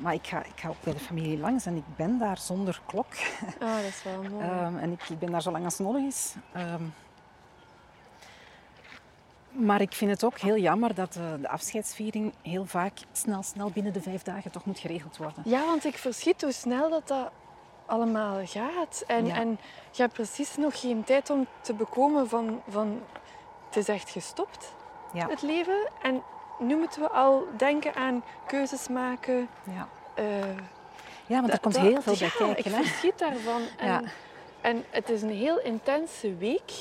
Maar ik ga, ik ga ook bij de familie langs en ik ben daar zonder klok. Ah, dat is wel mooi. Ehm, en ik, ik ben daar zo lang als nodig is. Ehm, maar ik vind het ook heel jammer dat eh, de afscheidsviering heel vaak snel, snel binnen de vijf dagen toch moet geregeld worden. Ja, want ik verschiet hoe snel dat, dat allemaal gaat. En, Ja. en je hebt precies nog geen tijd om te bekomen van, van het is echt gestopt, Ja. het leven. En nu moeten we al denken aan keuzes maken. Ja, eh, ja want er komt heel veel bij kijken. ik Hè? verschiet daarvan. En, Ja. en het is een heel intense week.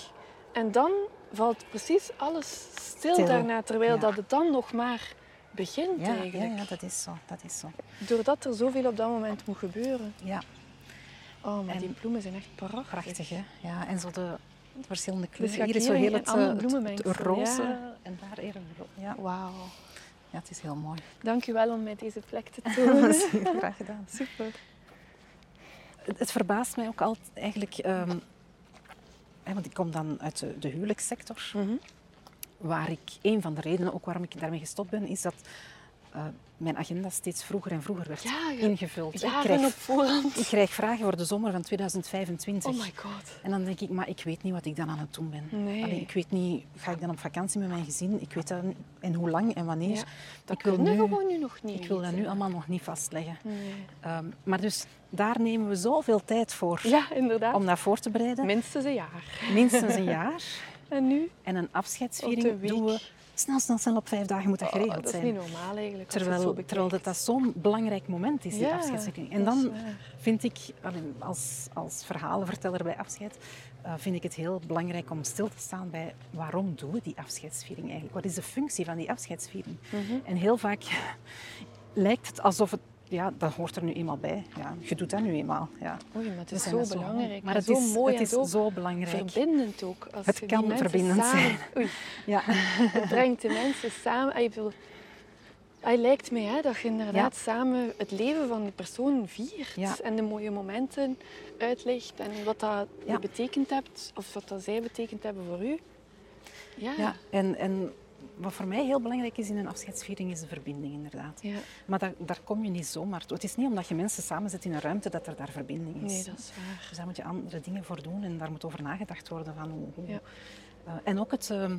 En dan valt precies alles stil, Stil, daarna, terwijl ja. dat het dan nog maar begint Ja, ja, eigenlijk. ja, dat is zo. Dat is zo. Doordat er zoveel op dat moment moet gebeuren. Ja, Oh, maar En- die bloemen zijn echt prachtig. prachtig hè. Ja, en zo de verschillende De kleuren. Hier is zo heel het, eh, het, roze ja. en daar eerder Ja. Wauw. ja, het is heel mooi. Dank u wel om mij deze plek te tonen. Graag gedaan. Super. Het, het verbaast mij ook altijd eigenlijk, ehm, want ik kom dan uit de, de huwelijkssector, waar ik, een van de redenen ook waarom ik daarmee gestopt ben, is dat eh, mijn agenda steeds vroeger en vroeger werd Ja, ja. ingevuld. Ik krijg, op voorhand. ik krijg vragen voor de zomer van 2025. Oh my god. En dan denk ik, maar ik weet niet wat ik dan aan het doen ben. Nee. Allee, ik weet niet, ga ik dan op vakantie met mijn gezin? Ik weet dat. En hoe lang en wanneer? Dat ik wil nu, gewoon nu nog niet ik wil dat nu allemaal nog niet vastleggen. Nee. Ehm, maar dus daar nemen we zoveel tijd voor Ja, inderdaad. om dat voor te bereiden. Minstens een jaar. Minstens een jaar. En nu? En een afscheidsviering doen we snel, snel, snel op vijf dagen moet dat Oh, geregeld dat is zijn. niet normaal eigenlijk. Terwijl, bekijkt. terwijl dat, dat zo'n belangrijk moment is, die Ja. En dat dan vind ik, als, als verhalenverteller bij afscheid, eh, vind ik het heel belangrijk om stil te staan bij waarom doen we die afscheidsviering eigenlijk? Wat is de functie van die afscheidsviering? Mhm. En heel vaak lijkt het alsof het, ja, dat hoort er nu eenmaal bij. Ja, je doet dat nu eenmaal. Ja. Oei, maar het is zo belangrijk. Maar het zo is, mooi het is en zo, belangrijk. verbindend ook. Als Het kan verbindend samen... zijn. Oei, Ja. het brengt de mensen samen. Ik bedoel, hij lijkt mij hè, dat je inderdaad samen het leven van die persoon viert. Ja. En de mooie momenten uitlegt. En wat dat Ja. betekend hebt, of wat dat zij betekend hebben voor u. Ja. Ja, en, en wat voor mij heel belangrijk is in een afscheidsviering is de verbinding inderdaad. Ja. Maar daar, daar kom je niet zomaar toe. Het is niet omdat je mensen samenzet in een ruimte dat er daar verbinding is. Nee, dat is waar. Dus daar moet je andere dingen voor doen en daar moet over nagedacht worden van hoe... hoe- Ja. Eh, en ook het... ehm,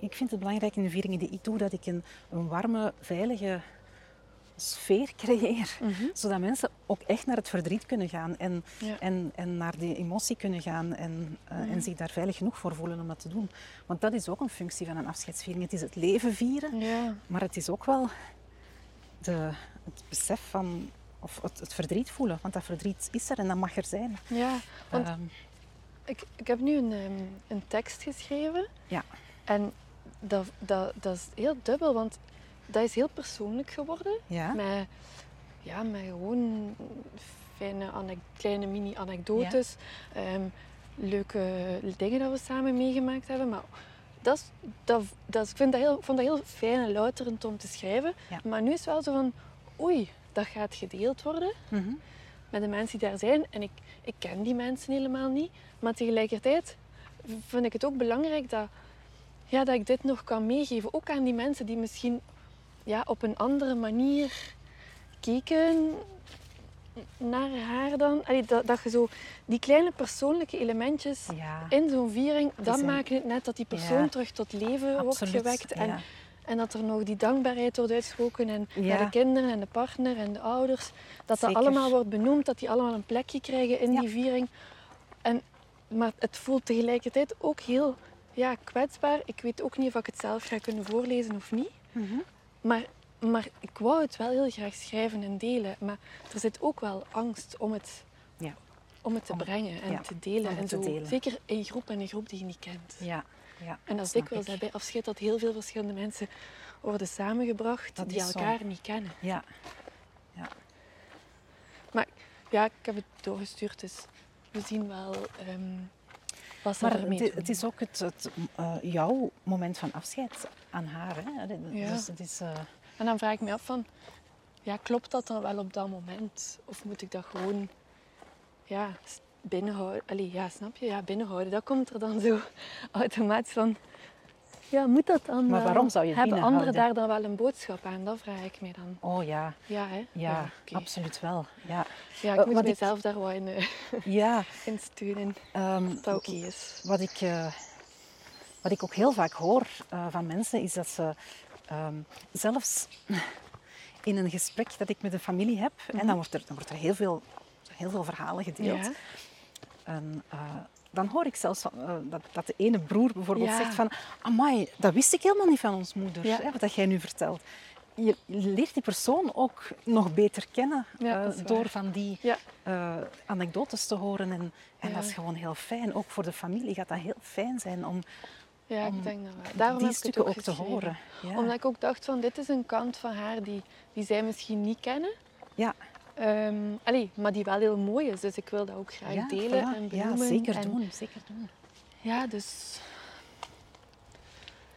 ik vind het belangrijk in de vieringen die ik doe dat ik een, een warme, veilige sfeer creëer. Mhm. Zodat mensen ook echt naar het verdriet kunnen gaan en, Ja. en, en naar die emotie kunnen gaan en, eh, Mhm. en zich daar veilig genoeg voor voelen om dat te doen. Want dat is ook een functie van een afscheidsviering. Het is het leven vieren, Ja. maar het is ook wel de, het besef van, of het, het verdriet voelen. Want dat verdriet is er en dat mag er zijn. ja, want Ehm, ik, ik heb nu een, ehm, een tekst geschreven. Ja. En dat, dat, dat is heel dubbel, want dat is heel persoonlijk geworden. ja. Met, ja, met gewoon fijne kleine mini-anekdotes. ehm, leuke dingen dat we samen meegemaakt hebben. Maar dat, dat, dat, ik vind dat heel, vond dat heel fijn en louterend om te schrijven. Ja. Maar nu is het wel zo van, oei, dat gaat gedeeld worden Mhm. met de mensen die daar zijn. En ik, ik ken die mensen helemaal niet. Maar tegelijkertijd vind ik het ook belangrijk dat, ja, dat ik dit nog kan meegeven. Ook aan die mensen die misschien ja, op een andere manier keken naar haar dan. Allee, dat, dat je zo die kleine persoonlijke elementjes Ja, in zo'n viering, dat zijn- maken het net dat die persoon Ja. terug tot leven wordt gewekt. En, Ja. en dat er nog die dankbaarheid wordt uitgesproken. En naar de kinderen en de partner en de ouders. Dat dat allemaal wordt benoemd, dat die allemaal een plekje krijgen in die viering. En, maar het voelt tegelijkertijd ook heel ja, kwetsbaar. Ik weet ook niet of ik het zelf ga kunnen voorlezen of niet. Mhm. Maar, maar ik wou het wel heel graag schrijven en delen. Maar er zit ook wel angst om het, Ja. om het te Om- brengen en ja, te delen. En zo. delen. Zeker in groep en een groep die je niet kent. ja, ja. En dat is dikwijls bij afscheid dat heel veel verschillende mensen worden samengebracht Dat die zo. elkaar niet kennen. Ja, Maar ja, ik heb het doorgestuurd, dus we zien wel ehm maar het, het is ook het, het, eh, jouw moment van afscheid aan haar. Hè? Ja. Dus het is, eh, En dan vraag ik me af van, ja, klopt dat dan wel op dat moment? Of moet ik dat gewoon ja, binnenhouden? Allee, ja, snap je? Ja, binnenhouden. Dat komt er dan zo automatisch van. Ja, moet dat dan Maar wel? waarom zou je Hebben anderen daar dan wel een boodschap aan? Dat vraag ik me dan. oh ja, Ja, hè? ja, absoluut wel. Ja, Ja, ik Eh, moet wat ik- mezelf daar wel in, eh, ja in steunen. ehm, Dat oké is. wat, ik, eh, wat ik ook heel vaak hoor eh, van mensen is dat ze ehm, zelfs in een gesprek dat ik met een familie heb, en dan wordt er, dan wordt er heel, veel, heel veel verhalen gedeeld. Ja. En, eh, dan hoor ik zelfs van, eh, dat, dat de ene broer bijvoorbeeld Ja. zegt van... Amai, dat wist ik helemaal niet van ons moeder, Ja. hè, wat dat jij nu vertelt. Je leert die persoon ook nog beter kennen Ja, eh, door van die eh, anekdotes te horen. En, en dat is gewoon heel fijn. Ook voor de familie gaat dat heel fijn zijn om Ja, ik denk dat wel. Daarom die heb ik het ook ook te horen. Ja. Omdat ik ook dacht van, dit is een kant van haar die, die zij misschien niet kennen. Ja. Ehm, allee, maar die wel heel mooi is. Dus ik wil dat ook graag Ja, delen voilà. en Ja, benoemen. zeker en, doen. Zeker doen. Ja, dus...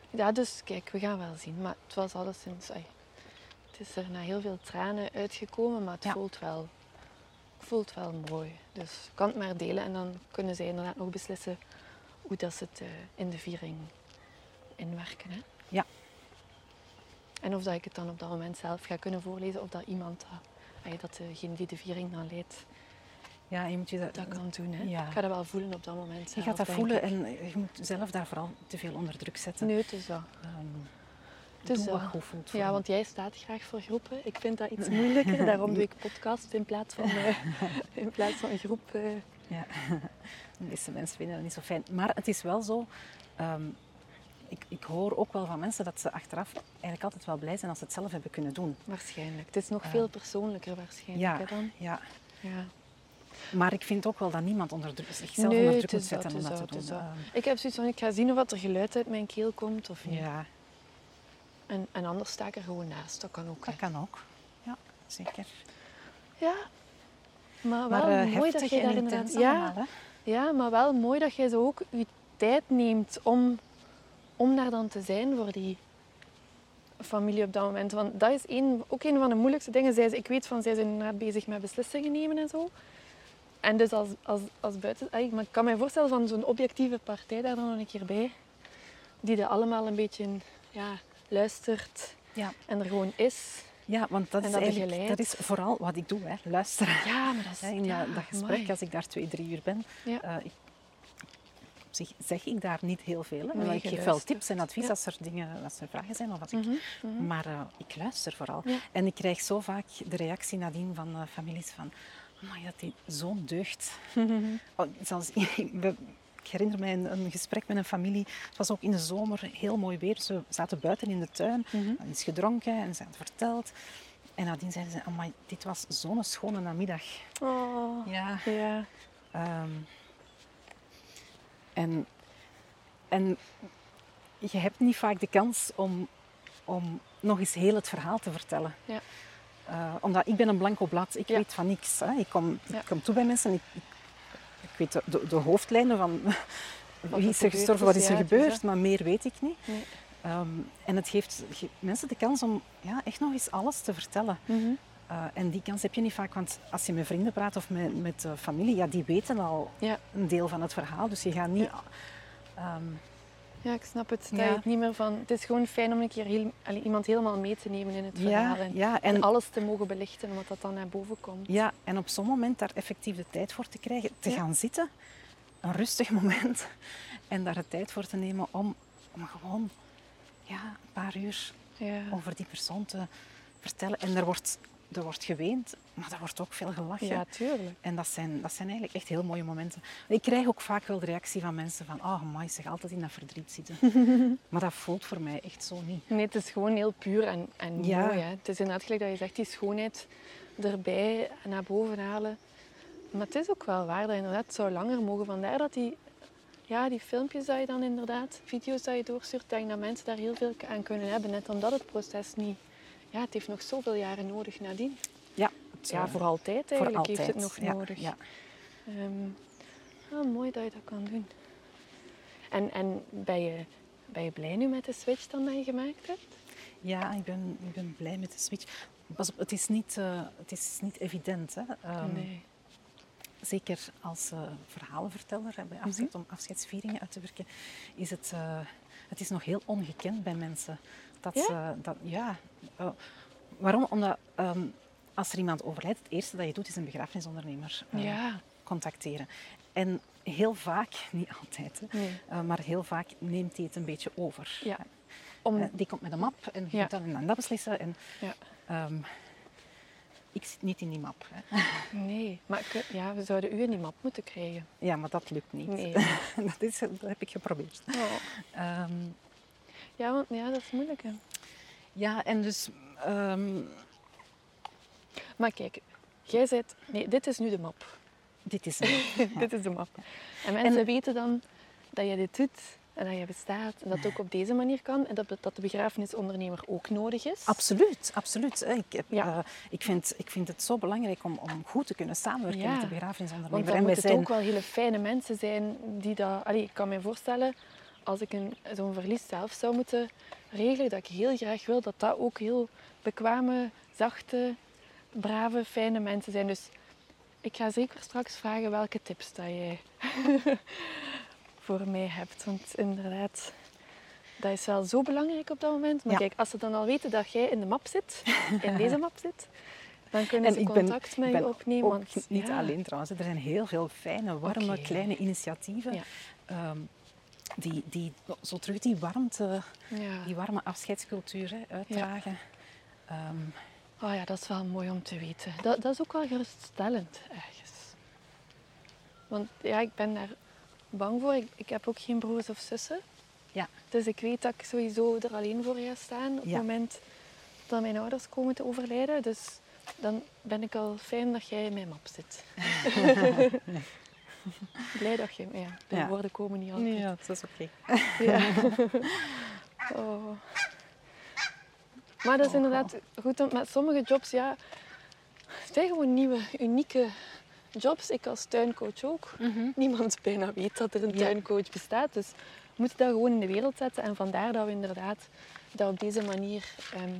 Ja, dus kijk, we gaan wel zien. Maar het was alleszins... ai, het is er na heel veel tranen uitgekomen, maar het Ja. voelt wel... voelt wel mooi. Dus ik kan het maar delen en dan kunnen zij inderdaad nog beslissen hoe dat ze het eh, in de viering inwerken. Hè? Ja. En of dat ik het dan op dat moment zelf ga kunnen voorlezen of dat iemand dat, dat degene die de viering dan leidt, Ja, je moet je dat, dat kan doen. Hè? Ja. Ik ga dat wel voelen op dat moment. je gaat dat voelen en je moet zelf daar vooral te veel onder druk zetten. Nee, het is dat. Ehm, Het is doe wat voelt Ja, want jij staat graag voor groepen. Ik vind dat iets moeilijker. Daarom doe ik podcast in plaats van, eh, in plaats van een groep. eh. Ja. De meeste mensen vinden dat niet zo fijn. Maar het is wel zo... ehm, ik, ik hoor ook wel van mensen dat ze achteraf eigenlijk altijd wel blij zijn als ze het zelf hebben kunnen doen. Waarschijnlijk. Het is nog Ja. veel persoonlijker waarschijnlijk Ja, hè, dan. ja. Ja. Maar ik vind ook wel dat niemand onder druk, zichzelf Nee, onder druk moet zetten om dat te doen. is Ik heb zoiets van, ik ga zien of wat er geluid uit mijn keel komt of niet. ja, En, en anders sta ik er gewoon naast. Dat kan ook. dat hè. kan ook. Ja, zeker. Ja. Maar wel Maar eh, mooi dat je daar inderdaad... Ja, allemaal, hè? Ja, maar wel mooi dat jij zo ook je tijd neemt om, om daar dan te zijn voor die familie op dat moment. Want dat is een, ook een van de moeilijkste dingen. Zij, ik weet van, zij zijn inderdaad bezig met beslissingen nemen en zo. En dus als, als, als buiten... Maar ik kan me voorstellen van zo'n objectieve partij daar dan nog een keer bij. Die dat allemaal een beetje ja, luistert Ja. en er gewoon is. Ja, want dat is dat eigenlijk dat is vooral wat ik doe, hè. luisteren. Ja, maar dat is... Ja, in ja, dat, dat gesprek, amai. als ik daar twee, drie uur ben, eh, ik, zich zeg ik daar niet heel veel. Nee, ik geef wel tips en advies Ja. als er, dingen, als er vragen zijn. Of als ik, Mhm, mhm. Maar eh, ik luister vooral. Ja. En ik krijg zo vaak de reactie nadien van eh, families van... Maar dat die zo'n deugd. Oh, zelfs, we- ik herinner mij een, een gesprek met een familie. Het was ook in de zomer heel mooi weer. Ze zaten buiten in de tuin. Er is gedronken en ze hadden verteld. En nadien zeiden ze, amai, dit was zo'n schone namiddag. Oh, Ja. ja. Ehm, en, en je hebt niet vaak de kans om, om nog eens heel het verhaal te vertellen. Ja. Eh, omdat ik ben een blanco blad, ik Ja. weet van niks. Hè. Ik, kom, Ja. ik kom toe bij mensen, ik, ik, ik weet de, de, de hoofdlijnen van wat wie is er gestorven, wat is er gebeurd, maar meer weet ik niet. Nee. Ehm, en het geeft ge- mensen de kans om ja, echt nog eens alles te vertellen. Mhm. Eh, en die kans heb je niet vaak, want als je met vrienden praat of met, met eh, familie, ja, die weten al Ja. een deel van het verhaal. Dus je gaat niet... ehm, Ja, ik snap het. Dat Ja. je het niet meer van... Het is gewoon fijn om een keer heel, allee, iemand helemaal mee te nemen in het verhaal. ja, En, ja, en en, alles te mogen belichten, omdat dat dan naar boven komt. ja, en op zo'n moment daar effectief de tijd voor te krijgen, te Ja. gaan zitten, een rustig moment, en daar de tijd voor te nemen om, om gewoon ja, een paar uur Ja. over die persoon te vertellen. En er wordt, er wordt geweend, maar er wordt ook veel gelachen. ja, tuurlijk. En dat zijn, dat zijn eigenlijk echt heel mooie momenten. Ik krijg ook vaak wel de reactie van mensen van oh, amai, ze gaat altijd in dat verdriet zitten. maar dat voelt voor mij echt zo niet. Nee, het is gewoon heel puur en, en Ja. mooi. Hè. Het is inderdaad gelijk dat je zegt, die schoonheid erbij naar boven halen. Maar het is ook wel waar dat inderdaad zou langer mogen. Vandaar dat die, ja, die filmpjes dat je dan inderdaad, video's dat je doorstuurt, denk dat mensen daar heel veel aan kunnen hebben. Net omdat het proces niet... Ja, het heeft nog zoveel jaren nodig nadien. Ja, het, Ja, eh, voor altijd voor eigenlijk altijd. heeft het nog ja, nodig. Ja. Ehm, ah, mooi dat je dat kan doen. En, en ben, je, ben je blij nu met de switch dan dat je gemaakt hebt? Ja, ik ben, ik ben blij met de switch. Pas op, het is niet, eh, het is niet evident. Hè. Ehm, nee. Zeker als eh, verhalenverteller bij afscheid, om afscheidsvieringen uit te werken, is het, het is nog heel ongekend bij mensen. Dat Ja? Ze, dat, ja. Eh, waarom? Omdat ehm, als er iemand overlijdt, het eerste dat je doet is een begrafenisondernemer eh, Ja. contacteren. En heel vaak, niet altijd, hè, Nee. eh, maar heel vaak neemt hij het een beetje over. Ja. Om, Eh, die komt met een map en Ja. moet dan en dat beslissen. En, Ja. ehm, ik zit niet in die map. Hè. nee, maar kun- ja, we zouden u in die map moeten krijgen. Ja, maar dat lukt niet. Nee. dat, is, dat heb ik geprobeerd. Oh. Ehm, Ja, want ja, dat is moeilijk. Hè. Ja, en dus... ehm, Maar kijk, jij zegt, nee, dit is nu de map. dit is een... dit is de map. En mensen En- weten dan dat je dit doet en dat je bestaat en dat het ook op deze manier kan en dat, dat de begrafenisondernemer ook nodig is. Absoluut, absoluut. hè. Ik, heb, Ja. eh, ik, vind, ik vind het zo belangrijk om, om goed te kunnen samenwerken Ja. met de Want begrafenisondernemer. dan En moeten zijn... ook wel hele fijne mensen zijn die dat... Allee, ik kan me voorstellen, als ik een- zo'n verlies zelf zou moeten regelen, dat ik heel graag wil dat dat ook heel bekwame, zachte, brave, fijne mensen zijn. Dus ik ga zeker straks vragen welke tips dat jij voor mij hebt. Want inderdaad, dat is wel zo belangrijk op dat moment. Maar Ja. kijk, als ze dan al weten dat jij in de map zit, in deze map zit, dan kunnen En ze ben- contact met je opnemen. want, niet ja. alleen trouwens. Er zijn heel veel fijne, warme, kleine initiatieven. Ja. ehm, die, die zo terug die warmte, Ja. die warme afscheidscultuur hè, uitdragen. Oh ja, dat is wel mooi om te weten. Dat, dat is ook wel geruststellend ergens. Want ja, ik ben daar bang voor. Ik, ik heb ook geen broers of zussen. Ja. Dus ik weet dat ik sowieso er alleen voor ga staan op Ja. het moment dat mijn ouders komen te overlijden. Dus dan ben ik al fijn dat jij in mijn map zit. Blij dat je... Ja, de Ja. woorden komen niet altijd. ja, dat is oké. Ja. Oh. Maar dat is inderdaad goed, want met sommige jobs, ja, het zijn gewoon nieuwe, unieke jobs. Ik als tuincoach ook. Niemand bijna weet dat er een tuincoach bestaat. Dus we moeten dat gewoon in de wereld zetten. En vandaar dat we inderdaad dat op deze manier ehm,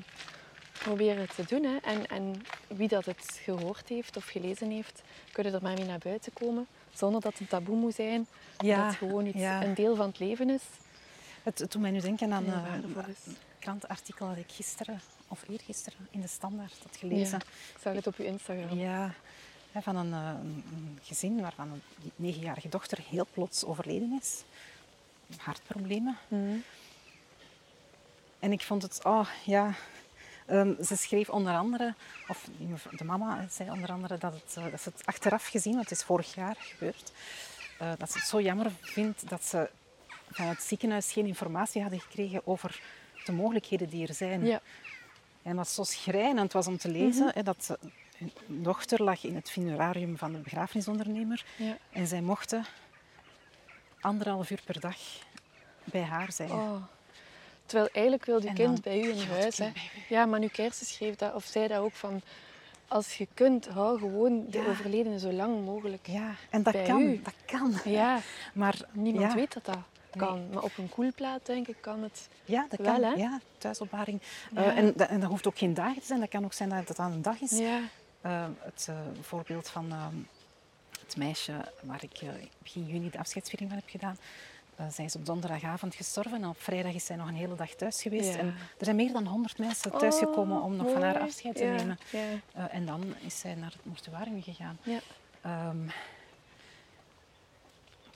proberen te doen. Hè. En, en wie dat het gehoord heeft of gelezen heeft, kunnen er maar mee naar buiten komen. Zonder dat het een taboe moet zijn. Ja, dat het gewoon iets, ja. een deel van het leven is. Het het doet mij nu denken aan Heel eh, een krantenartikel dat ik gisteren of eergisteren in de Standaard had gelezen. Ik zag het op uw Instagram. Ja, van een, eh, een een gezin waarvan een negenjarige dochter heel plots overleden is. Hartproblemen. Mhm. En ik vond het, oh ja. Ehm, ze schreef onder andere, of de mama zei onder andere dat, het, eh, dat ze het achteraf gezien, want het is vorig jaar gebeurd, eh, dat ze het zo jammer vindt dat ze van het ziekenhuis geen informatie hadden gekregen over de mogelijkheden die er zijn. Ja. En wat zo schrijnend was om te lezen, Mhm. dat hun dochter lag in het funerarium van de begrafenisondernemer Ja. en zij mochten anderhalf uur per dag bij haar zijn. Oh. Terwijl eigenlijk wil je kind bij u in huis. Hè. Ja, Manu Kersen schreef dat, of zei dat ook van... als je kunt, hou gewoon de Ja. overledene zo lang mogelijk. Ja, en dat Bij kan. u. Dat kan. Ja, Maar niemand ja, weet dat dat kan. Maar op een koelplaat, denk ik, kan het. Ja, dat Wel, kan. hè? Ja, thuisopbaring. Ja. Eh, en, dat, en dat hoeft ook geen dagen te zijn. Dat kan ook zijn dat het aan een dag is. Ja, Eh, het eh, voorbeeld van ehm, het meisje waar ik begin juni de afscheidsviering van heb gedaan. Eh, zij is op donderdagavond gestorven en op vrijdag is zij nog een hele dag thuis geweest. Ja. En er zijn meer dan honderd mensen thuisgekomen Oh, om nog van haar afscheid te Ja, nemen. Ja. Eh, en dan is zij naar het mortuarium gegaan. Ja. Ehm,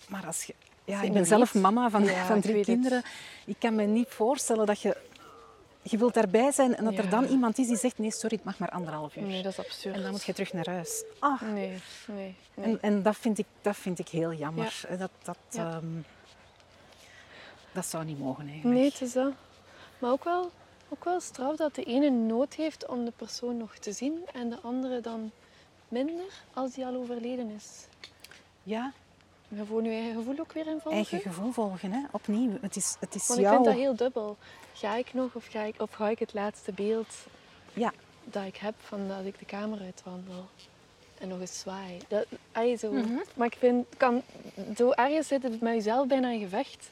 maar als je... Ja, ik ben zelf mama van, Ja, van ik drie het. kinderen. Ik kan me niet voorstellen dat je... Je wilt daarbij zijn en dat er Ja. dan iemand is die zegt... Nee, sorry, het mag maar anderhalf uur. Nee, dat is absurd. En dan moet je terug naar huis. Ah, Nee, nee, nee. en, en dat, vind ik, dat vind ik heel jammer. Eh, Dat, dat, Ja. ehm, dat zou niet mogen eigenlijk. Nee, het is dat. Maar ook wel, ook wel straf dat de ene nood heeft om de persoon nog te zien en de andere dan minder als die al overleden is. Ja, Gewoon je eigen gevoel ook weer involgen. eigen gevoel volgen. Hè? Opnieuw, het is, het is Want ik jouw... vind dat heel dubbel. Ga ik nog of ga ik, of ga ik het laatste beeld Ja, dat ik heb van dat ik de kamer uitwandel en nog eens zwaai? Dat, ai, zo. Mhm. Maar ik vind, kan, zo ergens zit het met jezelf bijna in gevecht.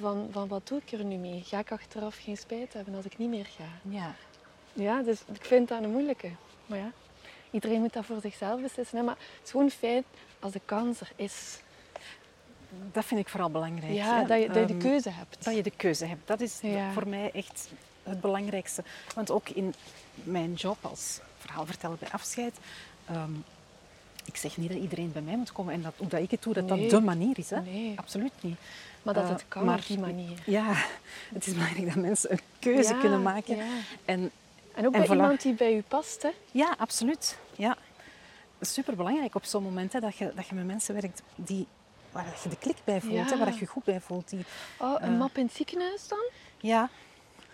Van, van wat doe ik er nu mee? Ga ik achteraf geen spijt hebben als ik niet meer ga? ja. Ja, dus ik vind dat een moeilijke. Maar ja, iedereen moet dat voor zichzelf beslissen. Hè? Maar het is gewoon fijn als de kans er is. dat vind ik vooral belangrijk. Ja, hè. dat je, dat je de Ehm, keuze hebt. Dat je de keuze hebt. Dat is Ja. voor mij echt het belangrijkste. Want ook in mijn job als verhaalverteller bij afscheid... ehm, ik zeg niet dat iedereen bij mij moet komen en dat, hoe dat ik het doe, dat Nee. dat de manier is. Hè? Nee. Absoluut niet. Maar dat Eh, het kan maar- op die manier. Ja, het is belangrijk dat mensen een keuze Ja, kunnen maken. ja. En En ook En bij voilà. iemand die bij u past. Hè? ja, absoluut. Ja. Super belangrijk op zo'n moment hè, dat, je, dat je met mensen werkt die, waar je de klik bij voelt, Ja. hè, waar je je goed bij voelt. Die, Oh, een Eh. map in het ziekenhuis dan? ja,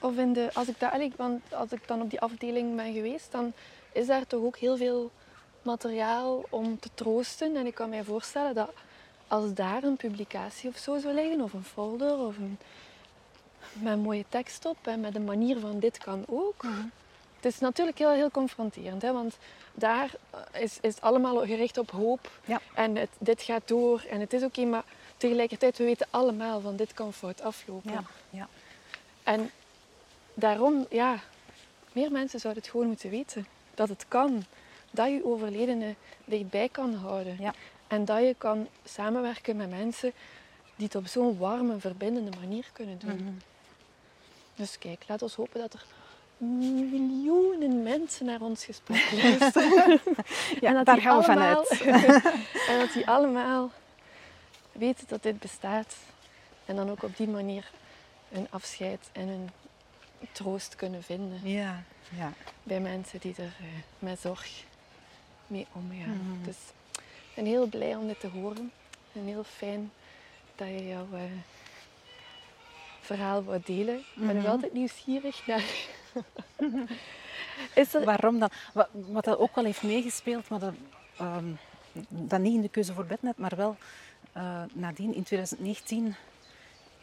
Of in de, als, ik daar, eigenlijk- want als ik dan op die afdeling ben geweest, dan is daar toch ook heel veel materiaal om te troosten. En ik kan mij voorstellen dat als daar een publicatie of zo zou liggen, of een folder, of een, met een mooie tekst op, en met een manier van dit kan ook. Het is natuurlijk heel, heel confronterend, hè, want daar eh, is, is het allemaal gericht op hoop. Ja. En het, dit gaat door en het is oké, maar tegelijkertijd, we weten allemaal van dit kan fout aflopen. ja, ja. En daarom, ja, meer mensen zouden het gewoon moeten weten. Dat het kan. Dat je overledene dichtbij kan houden. Ja. En dat je kan samenwerken met mensen die het op zo'n warme, verbindende manier kunnen doen. Mhm. Dus kijk, laat ons hopen dat er miljoenen mensen naar ons gesprek luisteren. Ja, en dat daar gaan we allemaal- vanuit. en dat die allemaal weten dat dit bestaat. En dan ook op die manier hun afscheid en hun troost kunnen vinden Ja, ja. bij mensen die er eh, met zorg mee omgaan. Mhm. Dus ben heel blij om dit te horen. En heel fijn dat je jouw eh, verhaal wou delen. Ik ben nog Mhm. altijd nieuwsgierig naar... Is er... Waarom dan? Wat, wat dat ook wel heeft meegespeeld, maar dat, ehm, dat niet in de keuze voor Bednet, maar wel eh, nadien in 2019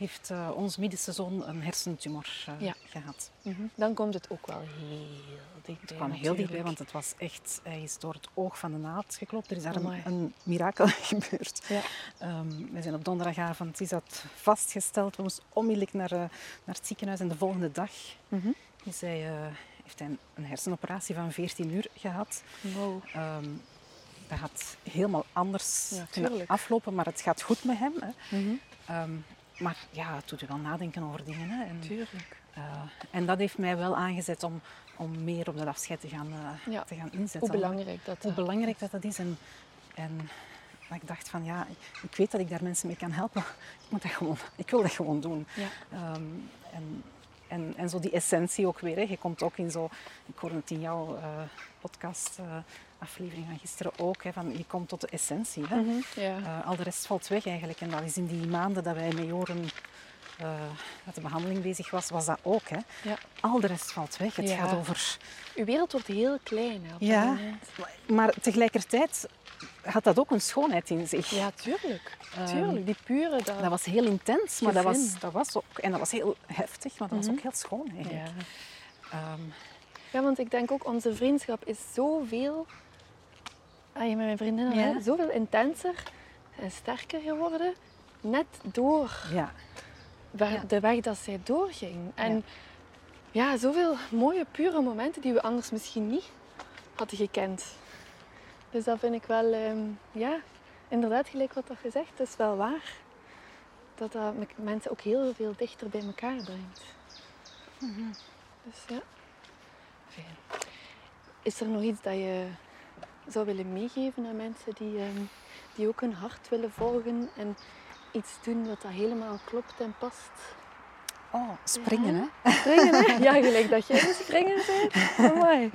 heeft eh, ons middenste zoon een hersentumor eh, Ja. gehad. Mhm. Dan komt het ook wel heel dichtbij. Het kwam heel dichtbij, want het was echt, hij is door het oog van de naald geklopt. Er is daar een, een mirakel gebeurd. Ja. Ehm, we zijn op donderdagavond is dat vastgesteld. We moesten onmiddellijk naar, eh, naar het ziekenhuis en de volgende dag is hij, eh, heeft hij een, hersenoperatie van 14 uur gehad. Wow. Ehm, dat gaat helemaal anders Ja, kunnen tuurlijk. aflopen, maar het gaat goed met hem. Hè. Mhm. Ehm, maar ja, het doet je wel nadenken over dingen. Hè. En, Tuurlijk. eh, en dat heeft mij wel aangezet om, om meer op dat afscheid te gaan, eh, Ja. te gaan inzetten. Hoe belangrijk dat Hoe dat belangrijk dat, dat is. En, en dat ik dacht van ja, ik, weet dat ik daar mensen mee kan helpen. Ik, moet dat gewoon, ik wil dat gewoon doen. Ja. Ehm, en, en, en zo die essentie ook weer. Hè. Je komt ook in zo, ik hoorde het in jouw eh, podcast eh, aflevering van gisteren ook, hè, van je komt tot de essentie. Hè. Mhm. Eh, al de rest valt weg eigenlijk. En dat is in die maanden dat wij met Joren eh, met de behandeling bezig was, was dat ook. Hè. Ja. Al de rest valt weg. Het Ja. gaat over... Uw wereld wordt heel klein hè, op Ja. moment. Maar tegelijkertijd had dat ook een schoonheid in zich. Ja, tuurlijk. Tuurlijk. Die pure... Dat... Dat was heel intens, maar dat was, dat was ook... En dat was heel heftig, maar dat Mhm. was ook heel schoon eigenlijk. ja. Ehm, Ja, want ik denk ook, onze vriendschap is zoveel, ah, met mijn vriendinnen, Ja. hè, zoveel intenser en sterker geworden. Net door Ja, waar, de weg dat zij doorging. En ja. zoveel mooie, pure momenten die we anders misschien niet hadden gekend. Dus dat vind ik wel, ehm, ja, inderdaad, gelijk wat dat gezegd, het is wel waar. Dat dat me- mensen ook heel veel dichter bij elkaar brengt. Dus ja, fijn. Is er nog iets dat je zou willen meegeven aan mensen die, ehm, die ook hun hart willen volgen en iets doen wat dat helemaal klopt en past? oh, springen hè. Springen, hè? Ja, gelijk dat jij een springer bent. Amai.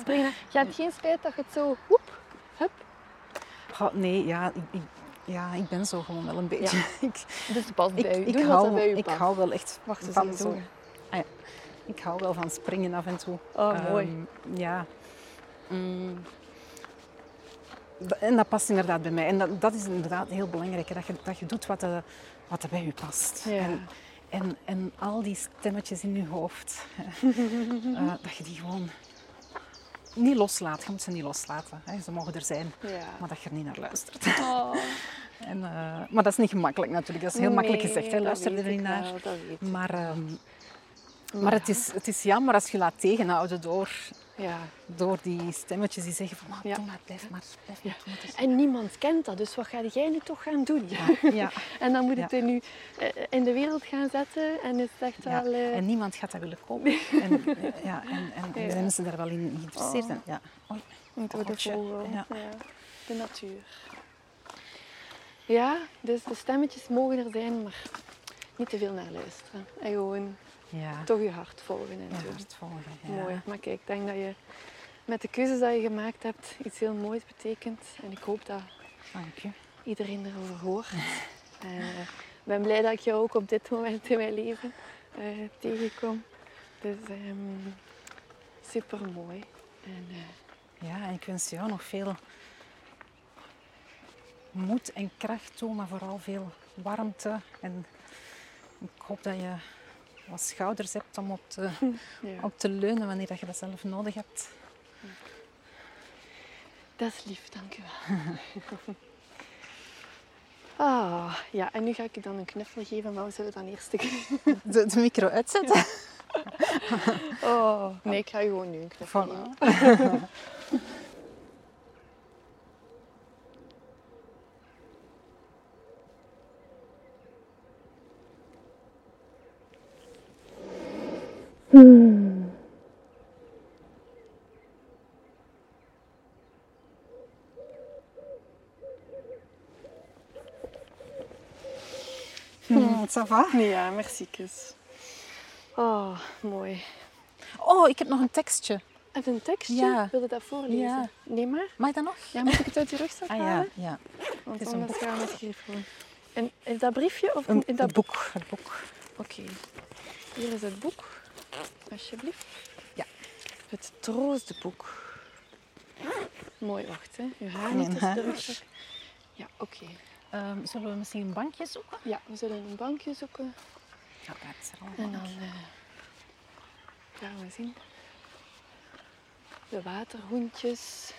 Springen. hè. Je hebt geen spijt dat je het zo, woep, hup. Nee, ja ik, ik, ja, ik ben zo gewoon wel een beetje. Ik, Dus het past ik, bij u. ik, Doe wat hou, bij u ik hou wel echt Wacht eens van even zo. Ah, ja. Ik hou wel van springen af en toe. Oh, mooi. Ehm, ja. Mm. En dat past inderdaad bij mij. En dat, dat is inderdaad heel belangrijk. Dat je, dat je doet wat, er wat er bij je past. Ja. En, en, en al die stemmetjes in je hoofd. eh, dat je die gewoon niet loslaat. Je moet ze niet loslaten. Hè. Ze mogen er zijn. Ja. Maar dat je er niet naar luistert. Oh, En, eh, maar dat is niet gemakkelijk natuurlijk. Dat is heel makkelijk gezegd. Hè. Luister er niet naar. Maar, ehm, maar het, is, het is jammer als je laat tegenhouden door, Ja. door die stemmetjes die zeggen van "Maar, Ja. doe maar, blijf maar, blijf maar. doe maar." Het is- En niemand kent dat, dus wat ga jij nu toch gaan doen? Ja, ja, En dan moet het er nu eh, in de wereld gaan zetten en is het echt wel... eh, En niemand gaat dat willen kopen. En, eh, ja, en, en, daar wel in geïnteresseerd Oh. Ja. Moeten we de vogel, de natuur. Ja, dus de stemmetjes mogen er zijn, maar niet te veel naar luisteren. En gewoon Ja, toch je hart volgen en ja, doen. hart volgen. Ja. Mooi. Maar kijk, ik denk dat je met de keuzes die je gemaakt hebt iets heel moois betekent. En ik hoop dat Dank je. iedereen erover hoort. Eh, ik ben blij dat ik jou ook op dit moment in mijn leven eh, tegenkom. Dus super mooi. En, eh, Ja, en ik wens jou nog veel moed en kracht toe, maar vooral veel warmte. En ik hoop dat je wat schouders hebt om op te, ja. op te leunen wanneer dat je dat zelf nodig hebt. Dat is lief, dank u wel. Ah, ja, en nu ga ik je dan een knuffel geven, maar we zullen dan eerst... de- De, de micro uitzetten. Oh, nee, ik ga je gewoon nu een knuffel geven. Voilà. Ça va? Ja, merci, kus. Oh, mooi. Oh, ik heb nog een tekstje. Even een tekstje? Ja. Wil je dat voorlezen? Ja. Nee maar. Mag je dat nog? Ja, moet ik het uit je rugzak Ah ja, halen? ja. Want Het is anders gaan we het gewoon... En is dat briefje of Een, in dat boek. Het boek. Oké. Hier is het boek. Alsjeblieft. Ja. Het troostboek. Mooi, wacht hè. Je haar niet tussen de rugzak. Ja, oké. Ehm, zullen we misschien een bankje zoeken? Ja, we zullen een bankje zoeken. Ja, daar is er al En dan eh, gaan we zien. De waterhoentjes.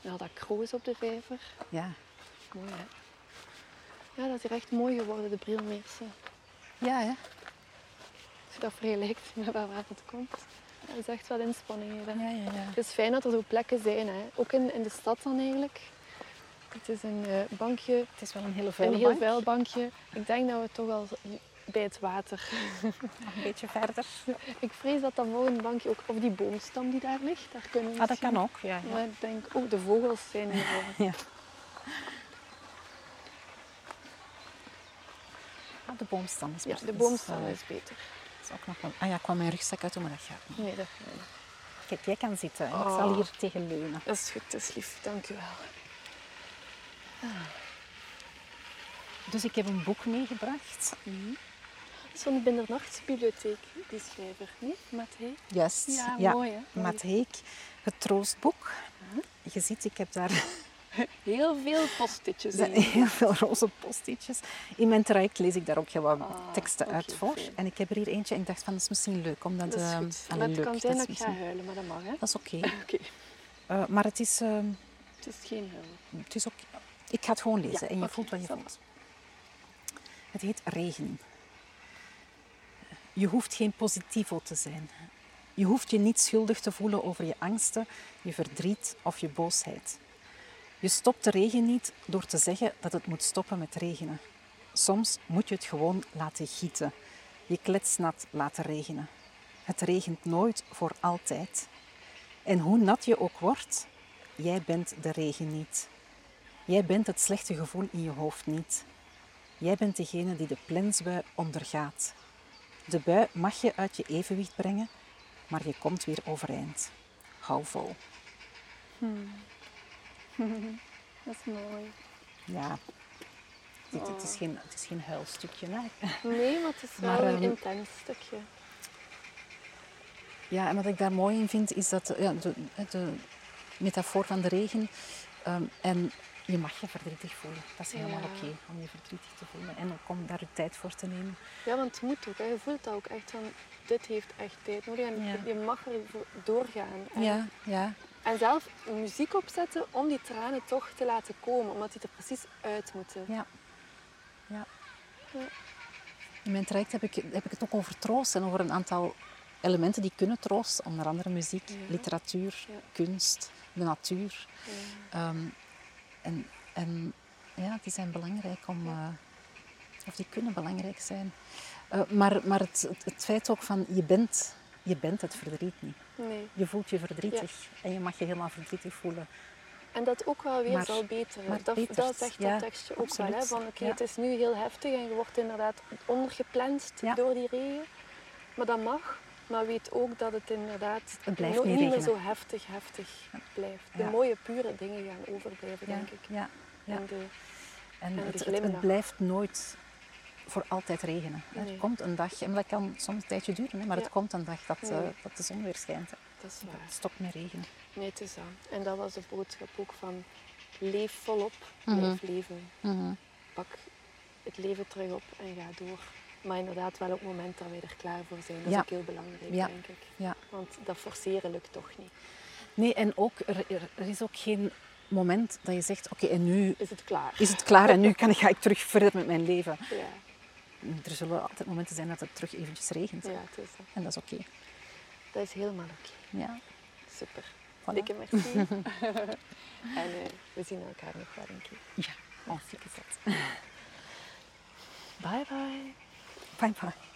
Ja, dat kroos op de vijver. Ja. Mooi hè. Ja, dat is hier echt mooi geworden, de Brielmeersen. Ja, hè? Als je dat vergelijkt met waar het komt. Dat is echt wel inspanning hier. hè. Ja, ja, ja. Het is fijn dat er zo plekken zijn, hè. ook in, in de stad dan eigenlijk. Het is een eh, bankje, Het is wel een hele vuile een heel vuil bankje. Ik denk dat we toch wel bij het water. Een beetje verder. Ik vrees dat dat volgende bankje ook, of die boomstam die daar ligt, daar kunnen we Ah, dat kan ook. Ja, ja. Maar ik denk, oh, de vogels zijn hier. Ja. Ah, de boomstam is Ja, precies, de boomstam is beter. is ook nog wel... Ah ja, ik kwam mijn rugzak uit, maar dat gaat niet. Nee, dat gaat niet. Kijk, jij kan zitten. en Ik Oh. zal hier tegen leunen. Dat is goed, dat is lief. Dank u wel. Dus ik heb een boek meegebracht. Dat is van de Bindernachtsbibliotheek, die schrijver, nee? Mathé? Juist. Ja, mooi hè? Mooi. Matt Heek, het troostboek. Je ziet, ik heb daar Heel veel postitjes. In. heel veel roze postitjes. In mijn traject lees ik daar ook heel wat Ah, teksten oké, uit voor. fijn. En ik heb er hier eentje en ik dacht van dat is misschien leuk. Omdat, Dat is eh, goed. allee, Maar het leuk, kan zijn dat ga misschien- huilen, maar dat mag, hè? Dat is oké. Oké. Eh, maar het is, eh, Het is geen huil. het is ook... Ik ga het gewoon lezen Ja, en je voelt wat je voelt. Het heet Regen. Je hoeft geen positivo te zijn. Je hoeft je niet schuldig te voelen over je angsten, je verdriet of je boosheid. Je stopt de regen niet door te zeggen dat het moet stoppen met regenen. Soms moet je het gewoon laten gieten. Je kletsnat laten regenen. Het regent nooit voor altijd. En hoe nat je ook wordt, jij bent de regen niet. Jij bent het slechte gevoel in je hoofd niet. Jij bent degene die de plensbui ondergaat. De bui mag je uit je evenwicht brengen, maar je komt weer overeind. Hou vol. Dat is mooi. Ja, het, is geen, het is geen huilstukje. Hè? Nee, maar het is wel Maar, een ehm, intens stukje. Ja, en wat ik daar mooi in vind, is dat ja, de, de metafoor van de regen. ehm, en je mag je verdrietig voelen. Dat is helemaal Ja. oké om je verdrietig te voelen. En ook om daar de tijd voor te nemen. Ja, want het moet ook. Hè. Je voelt dat ook echt van, dit heeft echt tijd nodig. En Ja. je mag er doorgaan. En, Ja, ja. en zelf muziek opzetten om die tranen toch te laten komen. Omdat die er precies uit moeten. Ja. ja. Ja. In mijn traject heb ik, heb ik het ook over troost en over een aantal elementen die kunnen troosten. Onder andere muziek, literatuur, kunst, de natuur. Ja. En, en ja, die zijn belangrijk om... eh, of die kunnen belangrijk zijn. Eh, maar maar het, het, het feit ook van, je bent, je bent het verdriet niet. Nee. Je voelt je verdrietig en je mag je helemaal verdrietig voelen. En dat ook wel weer Maar- zal beteren. maar dat, betert, dat zegt ja, dat tekstje ook wel. Hè? Van oké, Ja. het is nu heel heftig en je wordt inderdaad ondergeplenst door die regen. Maar dat mag. Maar weet ook dat het inderdaad Het niet niet meer zo heftig, heftig blijft. De Ja. mooie, pure dingen gaan overblijven, Ja, denk ik. ja, ja. En de, En het, het, blijft nooit voor altijd regenen. Nee. Er komt een dag, en dat kan soms een tijdje duren, maar het komt een dag dat, eh, dat de zon weer schijnt. hè. dat is Dat waar. het stopt met regenen. Nee, het is dat. En dat was de boodschap ook van leef volop, Mhm. blijf leven. Mhm. Pak het leven terug op en ga door. Maar inderdaad wel op het moment dat wij er klaar voor zijn. Dat is ook heel belangrijk, Ja. denk ik. Ja. Want dat forceren lukt toch niet. Nee, en ook, er, is ook geen moment dat je zegt, oké, en nu Is het klaar? is het klaar en nu kan, ga ik terug verder met mijn leven. Ja, Er zullen altijd momenten zijn dat het terug eventjes regent. ja het is dat. En dat is oké. Dat is helemaal oké. Ja, Super. voilà. Dikke merci. en eh, we zien elkaar nog wel een keer. Ja, hartstikke zet. Bye bye. Bye bye.